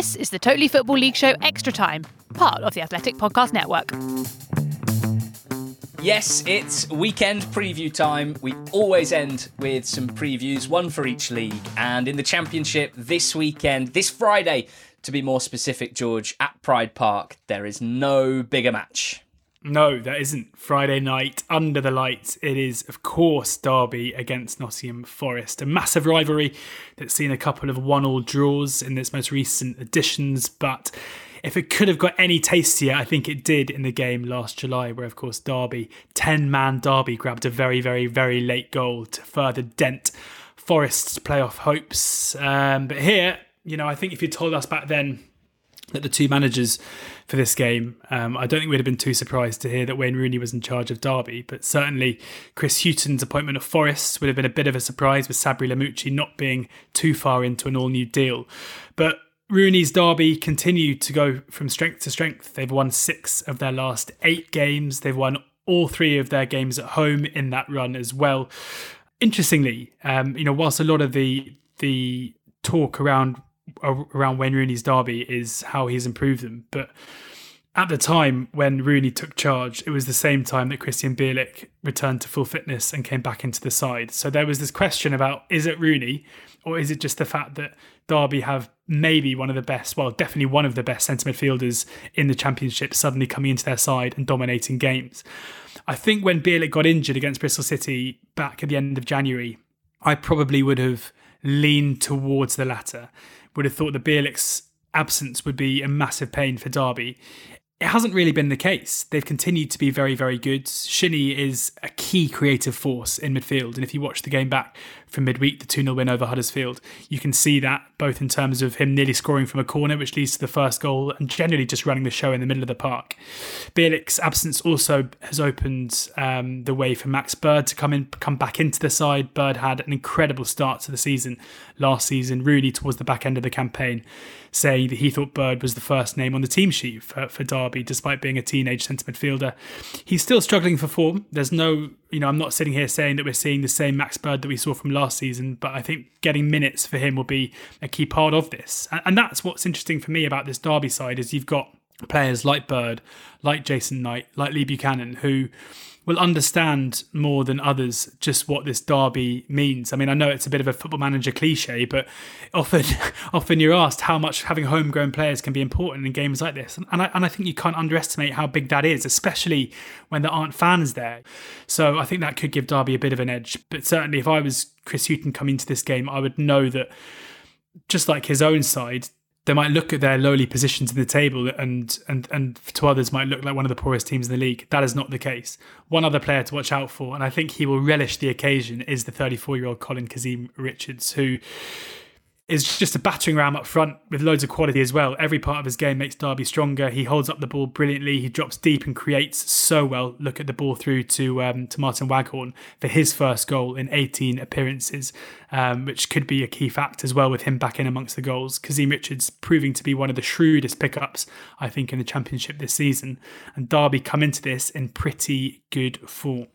This is the Totally Football League Show Extra Time, part of the Athletic Podcast Network. Yes, it's weekend preview time. We always end with some previews, one for each league. And in the Championship this weekend, this Friday, to be more specific, George, at Pride Park, there is no bigger match. No, that isn't. Friday night, under the lights, it is, of course, Derby against Nottingham Forest. A massive rivalry that's seen a couple of one all draws in its most recent editions, but if it could have got any tastier, I think it did in the game last July, where, of course, Derby, 10 man Derby, grabbed a very, very, very late goal to further dent Forest's playoff hopes. Um, but here, you know, I think if you told us back then that the two managers for this game, um, I don't think we'd have been too surprised to hear that Wayne Rooney was in charge of Derby, but certainly Chris Hughton's appointment of Forest would have been a bit of a surprise with Sabri Lamouchi not being too far into an all new deal. But Rooney's Derby continue to go from strength to strength. They've won six of their last eight games. They've won all three of their games at home in that run as well. Interestingly, um, you know, whilst a lot of the the talk around around Wayne Rooney's derby is how he's improved them. But at the time when Rooney took charge, it was the same time that Krystian Bielik returned to full fitness and came back into the side. So there was this question about is it Rooney or is it just the fact that Derby have maybe one of the best, well, definitely one of the best centre midfielders in the championship suddenly coming into their side and dominating games. I think when Bielik got injured against Bristol City back at the end of January, I probably would have leaned towards the latter would have thought the Bielik's absence would be a massive pain for Derby. It hasn't really been the case. They've continued to be very, very good. Shinnie is a key creative force in midfield. And if you watch the game back from midweek, the 2 0 win over Huddersfield, you can see that both in terms of him nearly scoring from a corner, which leads to the first goal, and generally just running the show in the middle of the park. Bielik's absence also has opened um, the way for Max Bird to come in, come back into the side. Bird had an incredible start to the season last season, really towards the back end of the campaign saying that he thought Bird was the first name on the team sheet for, for Derby, despite being a teenage centre midfielder. He's still struggling for form. There's no, you know, I'm not sitting here saying that we're seeing the same Max Bird that we saw from last season, but I think getting minutes for him will be a key part of this. And, and that's what's interesting for me about this Derby side is you've got players like Bird, like Jason Knight, like Lee Buchanan, who will understand more than others just what this derby means. I mean, I know it's a bit of a football manager cliche, but often, often you're asked how much having homegrown players can be important in games like this, and I and I think you can't underestimate how big that is, especially when there aren't fans there. So I think that could give Derby a bit of an edge. But certainly, if I was Chris Hughton coming to this game, I would know that just like his own side, they might look at their lowly positions in the table and and and to others might look like one of the poorest teams in the league. That is not the case. One other player to watch out for, and I think he will relish the occasion, is the 34 year old Colin Kazim Richards, who is just a battering ram up front with loads of quality as well. Every part of his game makes Derby stronger. He holds up the ball brilliantly. He drops deep and creates so well. Look at the ball through to um, to Martin Waghorn for his first goal in 18 appearances, um, which could be a key fact as well with him back in amongst the goals. Kazim Richards proving to be one of the shrewdest pickups, I think, in the Championship this season. And Derby come into this in pretty good form.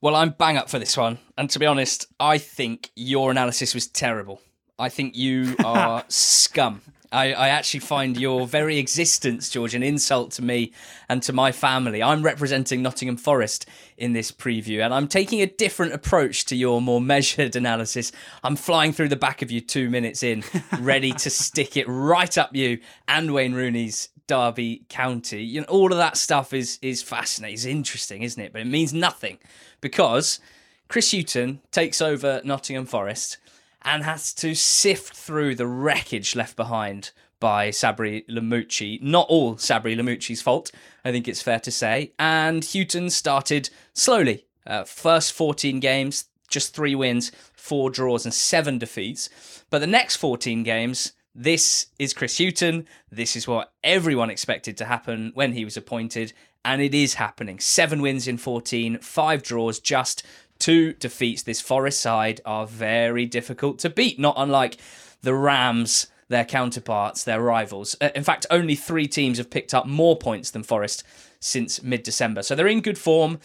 Well, I'm bang up for this one. And to be honest, I think your analysis was terrible. I think you are scum. I, I, actually find your very existence, George, an insult to me and to my family. I'm representing Nottingham Forest in this preview, and I'm taking a different approach to your more measured analysis. I'm flying through the back of you two minutes in, ready to stick it right up you and Wayne Rooney's Derby County. You know, all of that stuff is is fascinating, is interesting, isn't it? But it means nothing because Chris Hughton takes over Nottingham Forest and has to sift through the wreckage left behind by Sabri Lamouchi. Not all Sabri Lamouchi's fault, I think it's fair to say. And Hughton started slowly. Uh, first 14 games, just three wins, four draws, and seven defeats. But the next 14 games, this is Chris Hughton. This is what everyone expected to happen when he was appointed, and it is happening. Seven wins in 14, five draws, just two defeats. This Forest side are very difficult to beat, not unlike the Rams, their counterparts, their rivals. Uh, in fact, only three teams have picked up more points than Forest since mid December. So they're in good form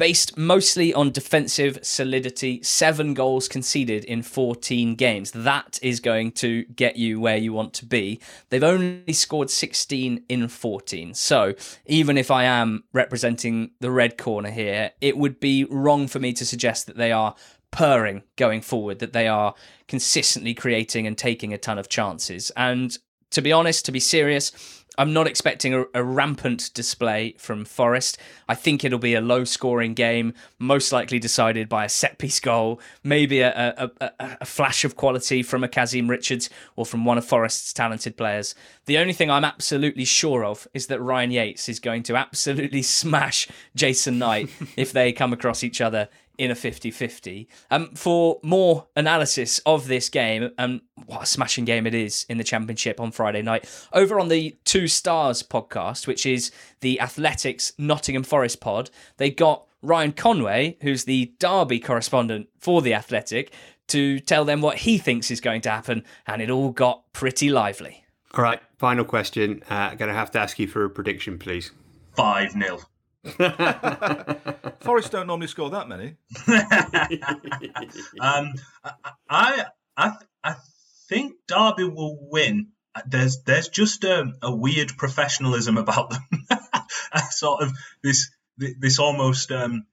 based mostly on defensive solidity, seven goals conceded in 14 games. That is going to get you where you want to be. They've only scored 16 in 14. So even if I am representing the red corner here, it would be wrong for me to suggest that they are purring going forward, that they are consistently creating and taking a ton of chances. And to be honest, to be serious, I'm not expecting a, a, rampant display from Forest. I think it'll be a low scoring game, most likely decided by a set piece goal, maybe a, a, a, flash of quality from a Kazim Richards or from one of Forest's talented players. The only thing I'm absolutely sure of is that Ryan Yates is going to absolutely smash Jason Knight if they come across each other in a 50 50. Um, for more analysis of this game and what a smashing game it is in the Championship on Friday night, over on the Two Stars podcast, which is the Athletics Nottingham Forest pod, they got Ryan Conway, who's the Derby correspondent for the Athletic, to tell them what he thinks is going to happen, and it all got pretty lively. All right, final question. Uh, going to have to ask you for a prediction, please. 5 0. Forest don't normally score that many. um, I, I, I think Derby will win. There's, there's just a, a weird professionalism about them. sort of this, this almost um,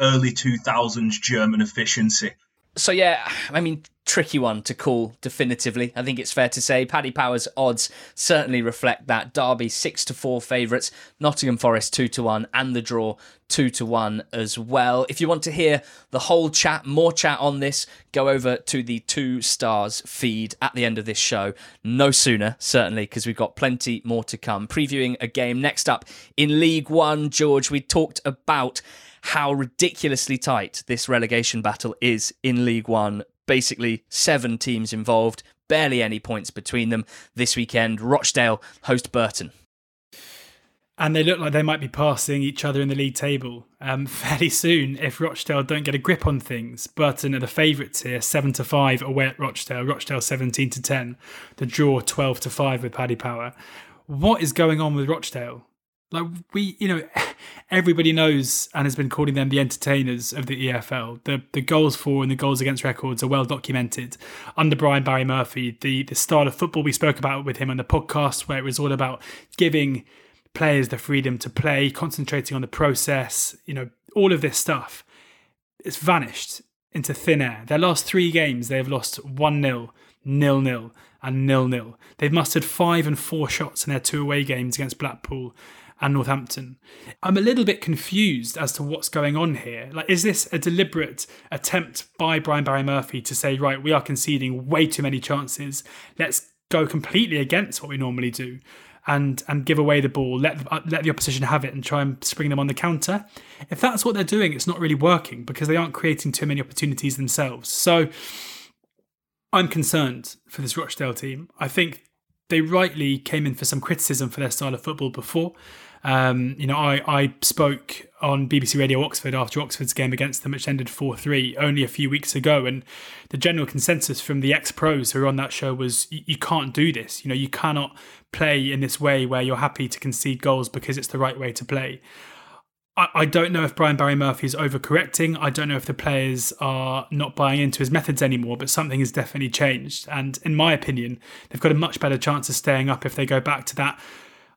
early 2000s German efficiency. So yeah, I mean, tricky one to call definitively. I think it's fair to say Paddy Power's odds certainly reflect that. Derby six to four favourites, Nottingham Forest two to one, and the draw two to one as well. If you want to hear the whole chat, more chat on this, go over to the two stars feed at the end of this show. No sooner, certainly, because we've got plenty more to come. Previewing a game next up in League One, George. We talked about how ridiculously tight this relegation battle is in League One basically seven teams involved, barely any points between them. This weekend, Rochdale host Burton. And they look like they might be passing each other in the league table um, fairly soon if Rochdale don't get a grip on things. Burton are the favourites here, seven to five away at Rochdale. Rochdale seventeen to ten. The draw twelve to five with Paddy Power. What is going on with Rochdale? Like we, you know, everybody knows and has been calling them the entertainers of the EFL. The the goals for and the goals against records are well documented. Under Brian Barry Murphy, the the style of football we spoke about with him on the podcast, where it was all about giving players the freedom to play, concentrating on the process, you know, all of this stuff. It's vanished into thin air. Their last three games, they have lost 1 0, 0 0, and 0 0. They've mustered five and four shots in their two away games against Blackpool and Northampton. I'm a little bit confused as to what's going on here. Like, is this a deliberate attempt by Brian Barry Murphy to say, right, we are conceding way too many chances. Let's go completely against what we normally do and and give away the ball, let uh, let the opposition have it, and try and spring them on the counter. If that's what they're doing, it's not really working because they aren't creating too many opportunities themselves. So I'm concerned for this Rochdale team. I think they rightly came in for some criticism for their style of football before. Um, you know, I, I spoke on BBC Radio Oxford after Oxford's game against them, which ended 4 3 only a few weeks ago. And the general consensus from the ex pros who were on that show was you, you can't do this. You know, you cannot play in this way where you're happy to concede goals because it's the right way to play. I, don't know if Brian Barry Murphy is overcorrecting. I don't know if the players are not buying into his methods anymore, but something has definitely changed. And in my opinion, they've got a much better chance of staying up if they go back to that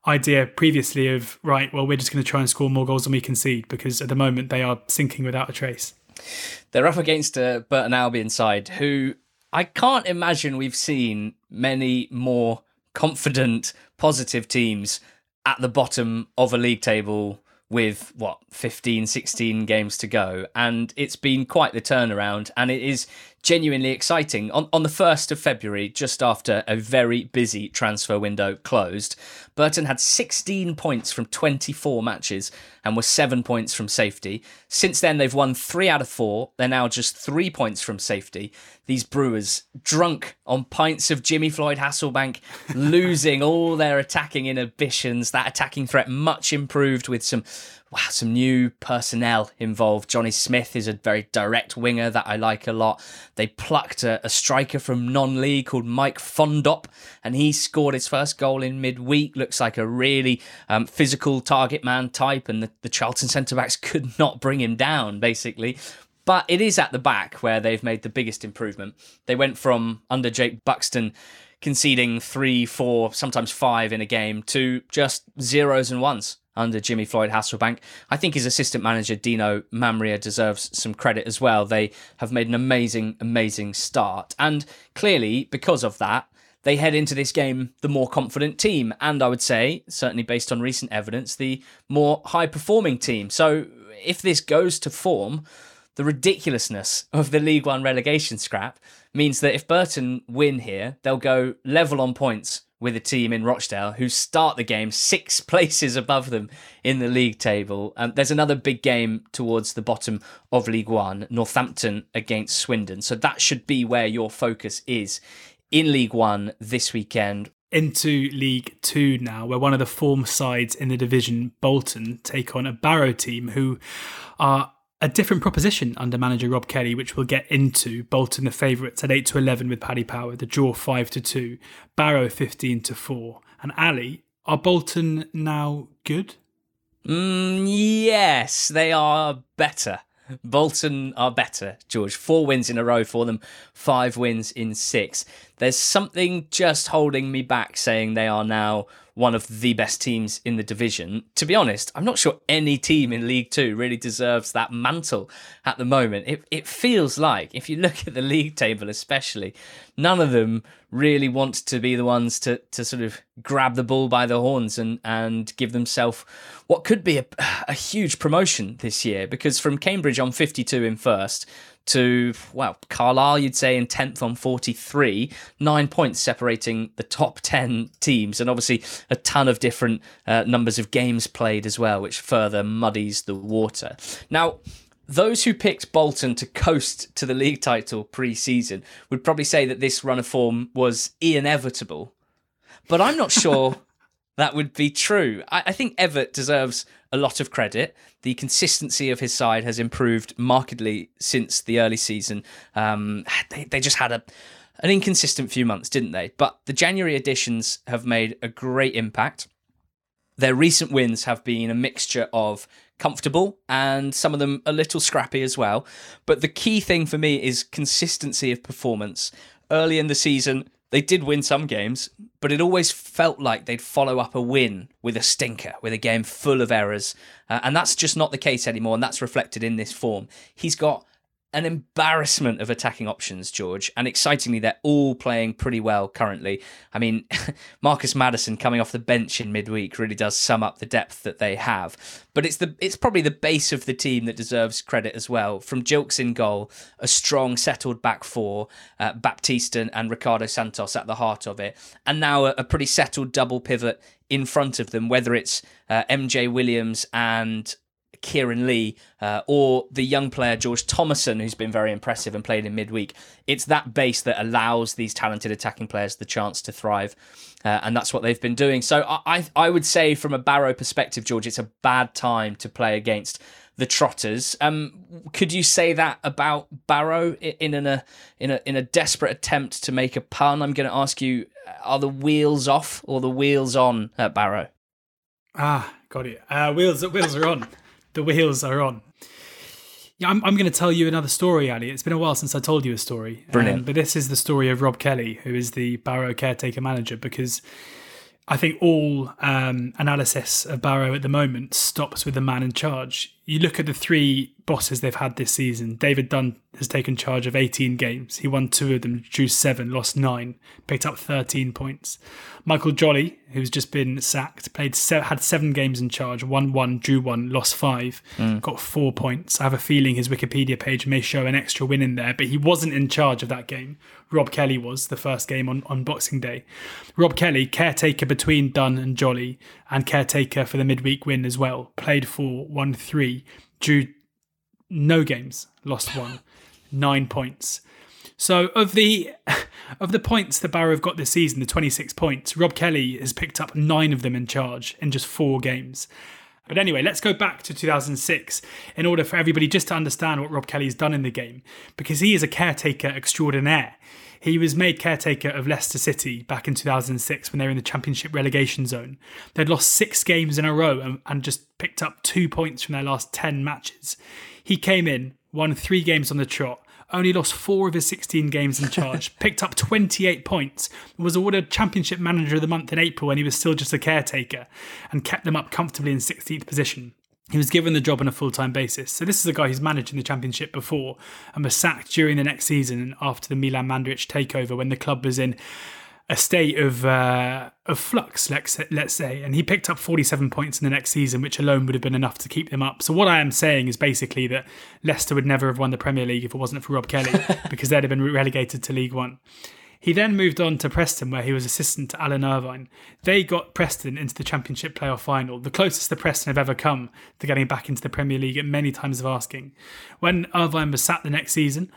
idea previously of right, well, we're just going to try and score more goals than we concede because at the moment they are sinking without a trace. They're up against a Burton Albion side who I can't imagine we've seen many more confident, positive teams at the bottom of a league table with what 15 16 games to go. And it's been quite the turnaround. And it is genuinely exciting. On on the 1st of February just after a very busy transfer window closed Burton had 16 points from 24 matches and was 7 points from safety. Since then they've won 3 out of 4 they're now just 3 points from safety. These brewers drunk on pints of Jimmy Floyd Hasselbaink, losing all their attacking inhibitions that attacking threat much improved with some wow, some new personnel involved. Johnny Smith is a very direct winger that I like a lot. They plucked a, a striker from non league called Mike Fondop, and he scored his first goal in midweek. Looks like a really um, physical target man type, and the, the Charlton centre backs could not bring him down, basically. But it is at the back where they've made the biggest improvement. They went from under Jake Buxton conceding three, four, sometimes five in a game to just zeros and ones under Jimmy Floyd Hasselbaink. I think his assistant manager, Dino Maamria, deserves some credit as well. They have made an amazing, amazing start. And clearly, because of that, they head into this game the more confident team. And I would say, certainly based on recent evidence, the more high performing team. So if this goes to form, the ridiculousness of the League One relegation scrap means that if Burton win here, they'll go level on points with a team in Rochdale who start the game six places above them in the league table. Um, there's another big game towards the bottom of League One, Northampton against Swindon. So that should be where your focus is in League One this weekend. Into League Two now, where one of the form sides in the division, Bolton, take on a Barrow team who are a different proposition under manager Rob Kelly, which we'll get into. Bolton the favourites at eight to eleven with Paddy Power, the draw five to two, Barrow fifteen to four, and Ali. Are Bolton now good? Mm, yes, they are better. Bolton are better, George. Four wins in a row for them, five wins in six. There's something just holding me back saying they are now one of the best teams in the division. To be honest, I'm not sure any team in League Two really deserves that mantle at the moment. It, it feels like, if you look at the league table especially, none of them really want to be the ones to, to sort of grab the bull by the horns and, and give themselves what could be a, a huge promotion this year. Because from Cambridge on 52 in first to, well, Carlisle, you'd say, in 10th on 43, nine points separating the top 10 teams, and obviously a ton of different uh, numbers of games played as well, which further muddies the water. Now, those who picked Bolton to coast to the league title pre season would probably say that this run of form was inevitable. But I'm not sure that would be true. I, I think Evatt deserves a lot of credit. The consistency of his side has improved markedly since the early season. Um, they, they just had a an inconsistent few months, didn't they? But the January additions have made a great impact. Their recent wins have been a mixture of comfortable and some of them a little scrappy as well. But the key thing for me is consistency of performance. Early in the season, they did win some games, but it always felt like they'd follow up a win with a stinker, with a game full of errors. Uh, and that's just not the case anymore, and that's reflected in this form. He's got an embarrassment of attacking options, George. And excitingly, they're all playing pretty well currently. I mean, Marcus Maddison coming off the bench in midweek really does sum up the depth that they have. But it's the it's probably the base of the team that deserves credit as well. From Gilks in goal, a strong, settled back four, uh, Baptiste and Ricardo Santos at the heart of it, and now a, a pretty settled double pivot in front of them, whether it's uh, MJ Williams and Kieran Lee uh, or the young player George Thomason, who's been very impressive and played in midweek. It's that base that allows these talented attacking players the chance to thrive. Uh, and that's what they've been doing. So I, I would say, from a Barrow perspective, George, it's a bad time to play against the Trotters. Um, could you say that about Barrow in, a in a in a desperate attempt to make a pun? I'm going to ask you: Are the wheels off or the wheels on at Barrow? Ah, got it. Uh, wheels wheels are on. The wheels are on. Yeah, I'm, I'm going to tell you another story, Ali. It's been a while since I told you a story. Brilliant. Um, but this is the story of Rob Kelly, who is the Barrow caretaker manager, because I think all um, analysis of Barrow at the moment stops with the man in charge. You look at the three bosses they've had this season. David Dunn has taken charge of 18 games. He won two of them, drew seven, lost nine, picked up 13 points. Michael Jolly, who's just been sacked, played had seven games in charge, won one, drew one, lost five, Mm. got four points. I have a feeling his Wikipedia page may show an extra win in there, but he wasn't in charge of that game. Rob Kelly was the first game on, on Boxing Day. Rob Kelly, caretaker between Dunn and Jolly, and caretaker for the midweek win as well. Played four, won three, drew no games, lost one, nine points. So of the of the points that Barrow have got this season, the 26 points, Rob Kelly has picked up nine of them in charge in just four games. But anyway, let's go back to 2006 in order for everybody just to understand what Rob Kelly's done in the game, because he is a caretaker extraordinaire. He was made caretaker of Leicester City back in 2006 when they were in the Championship relegation zone. They'd lost six games in a row and, and just picked up two points from their last 10 matches. He came in, won three games on the trot, only lost four of his 16 games in charge, picked up 28 points, was awarded Championship Manager of the Month in April when he was still just a caretaker, and kept them up comfortably in 16th position. He was given the job on a full time basis. So, this is a guy who's managed in the Championship before and was sacked during the next season after the Milan Mandaric takeover when the club was in a state of uh, of flux, let's let's say, and he picked up 47 points in the next season, which alone would have been enough to keep them up. So what I am saying is basically that Leicester would never have won the Premier League if it wasn't for Rob Kelly, because they'd have been relegated to League One. He then moved on to Preston, where he was assistant to Alan Irvine. They got Preston into the Championship playoff final, the closest the Preston have ever come to getting back into the Premier League at many times of asking. When Irvine was sacked the next season,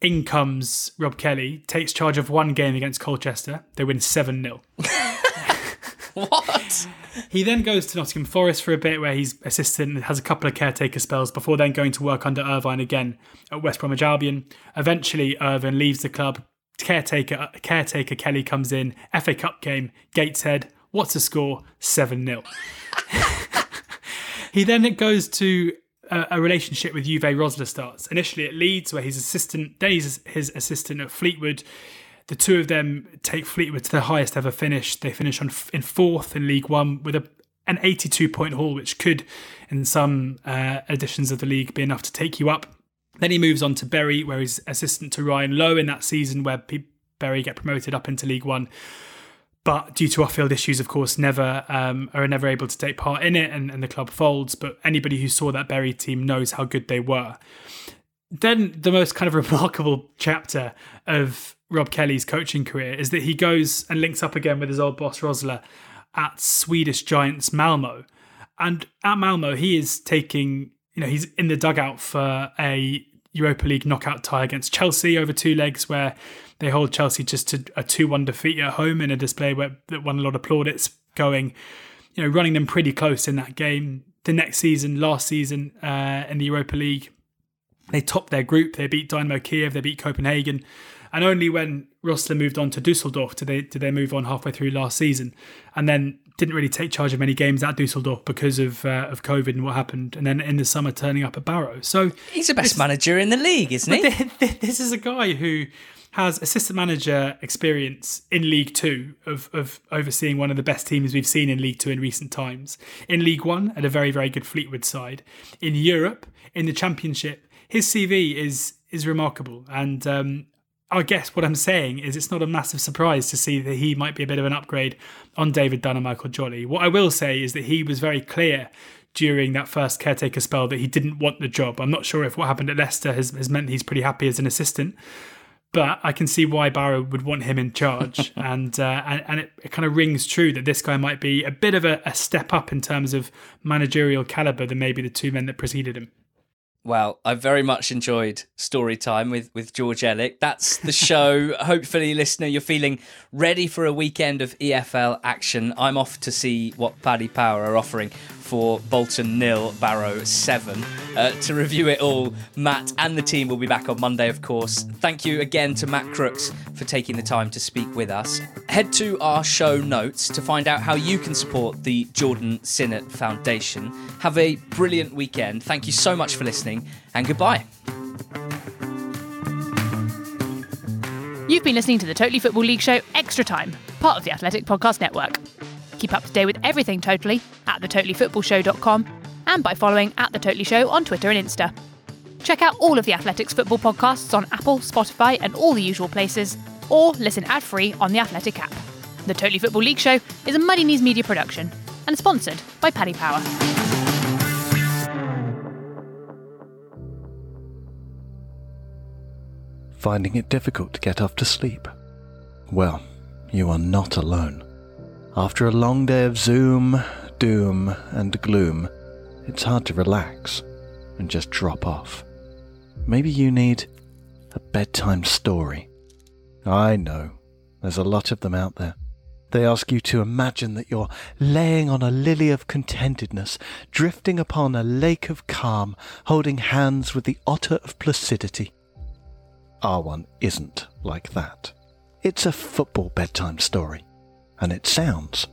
in comes Rob Kelly, takes charge of one game against Colchester. They win 7 0. what? He then goes to Nottingham Forest for a bit where he's assistant and has a couple of caretaker spells before then going to work under Irvine again at West Bromwich Albion. Eventually, Irvine leaves the club. Caretaker, caretaker Kelly comes in. FA Cup game, Gateshead. What's the score? 7 0. he then goes to a, a relationship with Uwe Rosler starts. Initially at Leeds, where he's assistant, then he's his assistant at Fleetwood. The two of them take Fleetwood to their highest ever finish. They finish on in fourth in League One with a, an 82 point haul, which could, in some uh, editions of the league, be enough to take you up. Then he moves on to Bury, where he's assistant to Ryan Lowe in that season, where Bury get promoted up into League One. But due to off-field issues, of course, never um, are never able to take part in it, and, and the club folds. But anybody who saw that Bury team knows how good they were. Then the most kind of remarkable chapter of Rob Kelly's coaching career is that he goes and links up again with his old boss Rosler at Swedish giants Malmo, and at Malmo he is taking you know he's in the dugout for a Europa League knockout tie against Chelsea over two legs where they hold Chelsea just to a 2-1 defeat at home in a display where that won a lot of plaudits going you know running them pretty close in that game. The next season last season uh, in the Europa League they topped their group. They beat Dynamo Kiev they beat Copenhagen and only when Rosler moved on to Dusseldorf did they did they move on halfway through last season. And then didn't really take charge of many games at Dusseldorf because of uh, of COVID and what happened, and then in the summer turning up at Barrow. So he's the best manager in the league, isn't he? This is a guy who has assistant manager experience in League Two of of overseeing one of the best teams we've seen in League Two in recent times. In League One, at a very very good Fleetwood side. In Europe, in the Championship, his CV is is remarkable, and um, I guess what I'm saying is it's not a massive surprise to see that he might be a bit of an upgrade on David Dunn and Michael Jolly. What I will say is that he was very clear during that first caretaker spell that he didn't want the job. I'm not sure if what happened at Leicester has, has meant he's pretty happy as an assistant, but I can see why Barrow would want him in charge, and, uh, and and it, it, kind of rings true that this guy might be a bit of a, a step up in terms of managerial caliber than maybe the two men that preceded him. Well, I very much enjoyed story time with, with George Elek. That's the show. Hopefully, listener, you're feeling ready for a weekend of EFL action. I'm off to see what Paddy Power are offering for Bolton nil, Barrow seven. Uh, to review it all, Matt and the team will be back on Monday, of course. Thank you again to Matt Crooks for taking the time to speak with us. Head to our show notes to find out how you can support the Jordan Sinnott Foundation. Have a brilliant weekend. Thank you so much for listening, and goodbye. You've been listening to the Totally Football League Show Extra Time, part of the Athletic Podcast Network. Keep up to date with everything Totally at thetotallyfootballshow.com and by following at The Totally Show on Twitter and Insta. Check out all of the Athletics football podcasts on Apple, Spotify, and all the usual places, or listen ad free on the Athletic app. The Totally Football League Show is a Muddy Knees media production and sponsored by Paddy Power. Finding it difficult to get off to sleep? Well, you are not alone. After a long day of Zoom, doom, and gloom, it's hard to relax and just drop off. Maybe you need a bedtime story. I know, there's a lot of them out there. They ask you to imagine that you're laying on a lily of contentedness, drifting upon a lake of calm, holding hands with the otter of placidity. Our one isn't like that. It's a football bedtime story and it sounds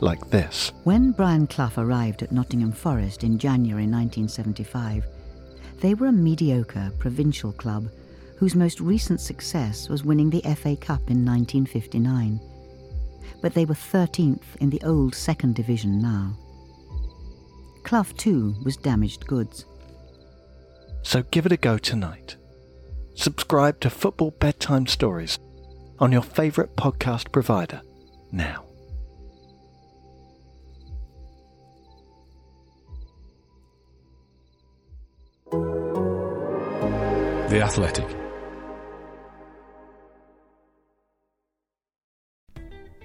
like this. When Brian Clough arrived at Nottingham Forest in January 1975, they were a mediocre provincial club whose most recent success was winning the FA Cup in 1959. But they were 13th in the old second division now. Clough, too, was damaged goods. So give it a go tonight. Subscribe to Football Bedtime Stories on your favourite podcast provider now. The Athletic.